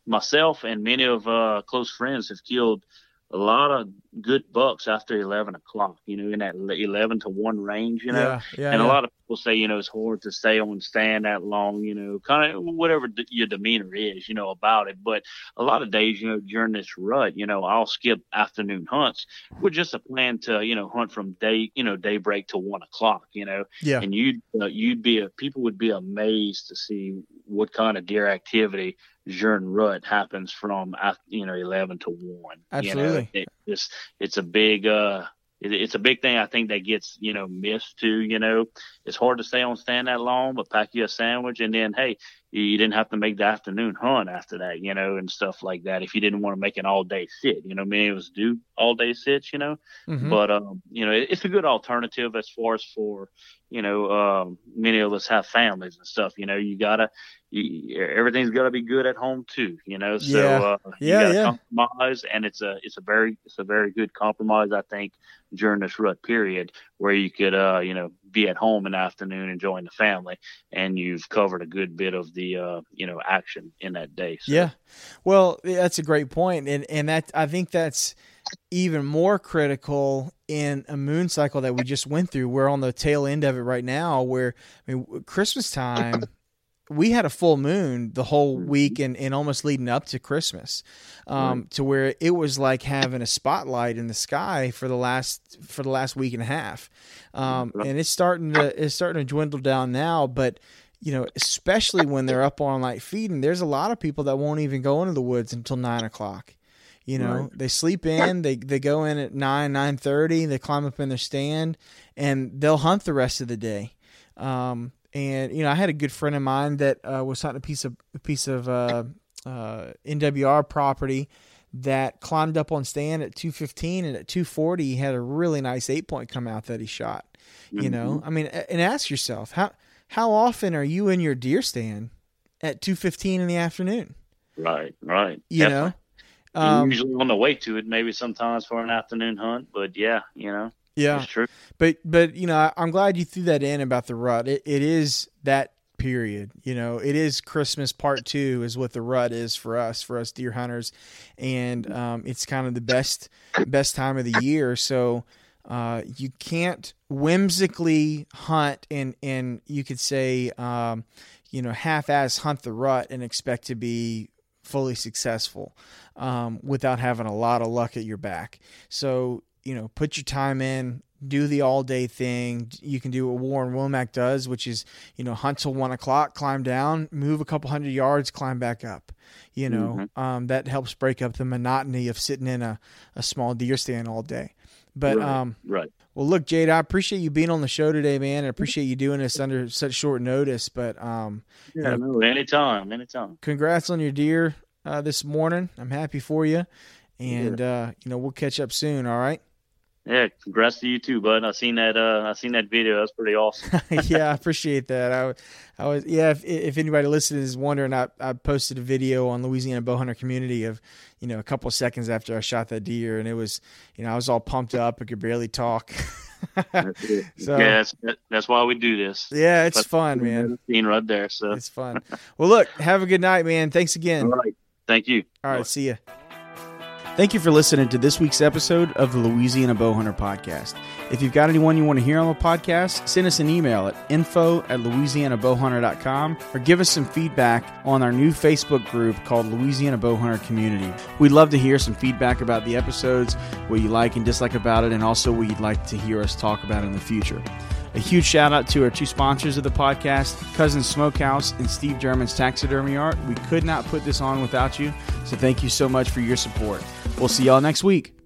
myself and many of uh, close friends have killed a lot of good bucks after 11 o'clock, you know, in that 11 to 1 range, you know. Yeah, yeah, and yeah. a lot of people say, you know, it's hard to stay on stand that long, you know, kind of whatever d- your demeanor is, you know, about it. But a lot of days, you know, during this rut, you know, I'll skip afternoon hunts with just a plan to, you know, hunt from day, you know, daybreak to 1 o'clock, you know. Yeah. And you'd, uh, you'd be, a, people would be amazed to see what kind of deer activity during rut happens from you know 11 to 1 absolutely you know, it, it's it's a big uh it, it's a big thing i think that gets you know missed too you know it's hard to stay on stand that long but pack you a sandwich and then hey you didn't have to make the afternoon hunt after that, you know, and stuff like that. If you didn't want to make an all day sit, you know, many of us do all day sits, you know, mm-hmm. but um, you know, it, it's a good alternative as far as for, you know, um, many of us have families and stuff. You know, you gotta, you, everything's got to be good at home too. You know, so yeah, uh, yeah, yeah. compromise, and it's a it's a very it's a very good compromise, I think, during this rut period where you could, uh, you know, be at home in the afternoon enjoying the family, and you've covered a good bit of the, uh, you know, action in that day. So. Yeah, well, that's a great point, and and that I think that's even more critical in a moon cycle that we just went through. We're on the tail end of it right now, where I mean, Christmas time. We had a full moon the whole mm-hmm. week and, and almost leading up to Christmas, um, right. to where it was like having a spotlight in the sky for the last for the last week and a half, um, and it's starting to it's starting to dwindle down now. But you know, especially when they're up all night feeding, there's a lot of people that won't even go into the woods until nine o'clock. You know, right. they sleep in, they they go in at nine nine thirty, they climb up in their stand, and they'll hunt the rest of the day. Um, and you know, I had a good friend of mine that uh, was hunting a piece of a piece of uh, uh, NWR property that climbed up on stand at 215 and at 240 he had a really nice eight point come out that he shot you mm-hmm. know i mean and ask yourself how how often are you in your deer stand at 215 in the afternoon right right you Definitely. know um, usually on the way to it, maybe sometimes for an afternoon hunt. But yeah, you know, yeah, true. But but you know, I'm glad you threw that in about the rut. It, it is that period. You know, it is Christmas part two is what the rut is for us, for us deer hunters, and um, it's kind of the best best time of the year. So. Uh, you can't whimsically hunt and and you could say um, you know half-ass hunt the rut and expect to be fully successful um, without having a lot of luck at your back. So, you know, put your time in, do the all day thing. You can do what Warren Womack does, which is, you know, hunt till one o'clock, climb down, move a couple hundred yards, climb back up. You know, mm-hmm. um, that helps break up the monotony of sitting in a, a small deer stand all day. But, right. um, right. Well, look, Jade, I appreciate you being on the show today, man. I appreciate you doing this under such short notice. But um, yeah, you know, no, anytime, anytime. Congrats on your deer uh, this morning. I'm happy for you, and yeah. uh, you know we'll catch up soon. All right. Yeah, congrats to you too, bud. I seen that. Uh, I seen that video. That's pretty awesome. (laughs) yeah, I appreciate that. I, I was. Yeah, if, if anybody listening is wondering, I, I posted a video on Louisiana Bowhunter community of, you know, a couple seconds after I shot that deer, and it was, you know, I was all pumped up. I could barely talk. (laughs) so yeah, that's, that's why we do this. Yeah, it's that's fun, man. Scene right there. So it's fun. Well, look, have a good night, man. Thanks again. All right. Thank you. All right. Bye. See you. Thank you for listening to this week's episode of the Louisiana Bowhunter Podcast. If you've got anyone you want to hear on the podcast, send us an email at info at louisianabowhunter.com or give us some feedback on our new Facebook group called Louisiana Bowhunter Community. We'd love to hear some feedback about the episodes, what you like and dislike about it, and also what you'd like to hear us talk about in the future. A huge shout out to our two sponsors of the podcast, Cousin Smokehouse and Steve German's Taxidermy Art. We could not put this on without you, so thank you so much for your support. We'll see y'all next week.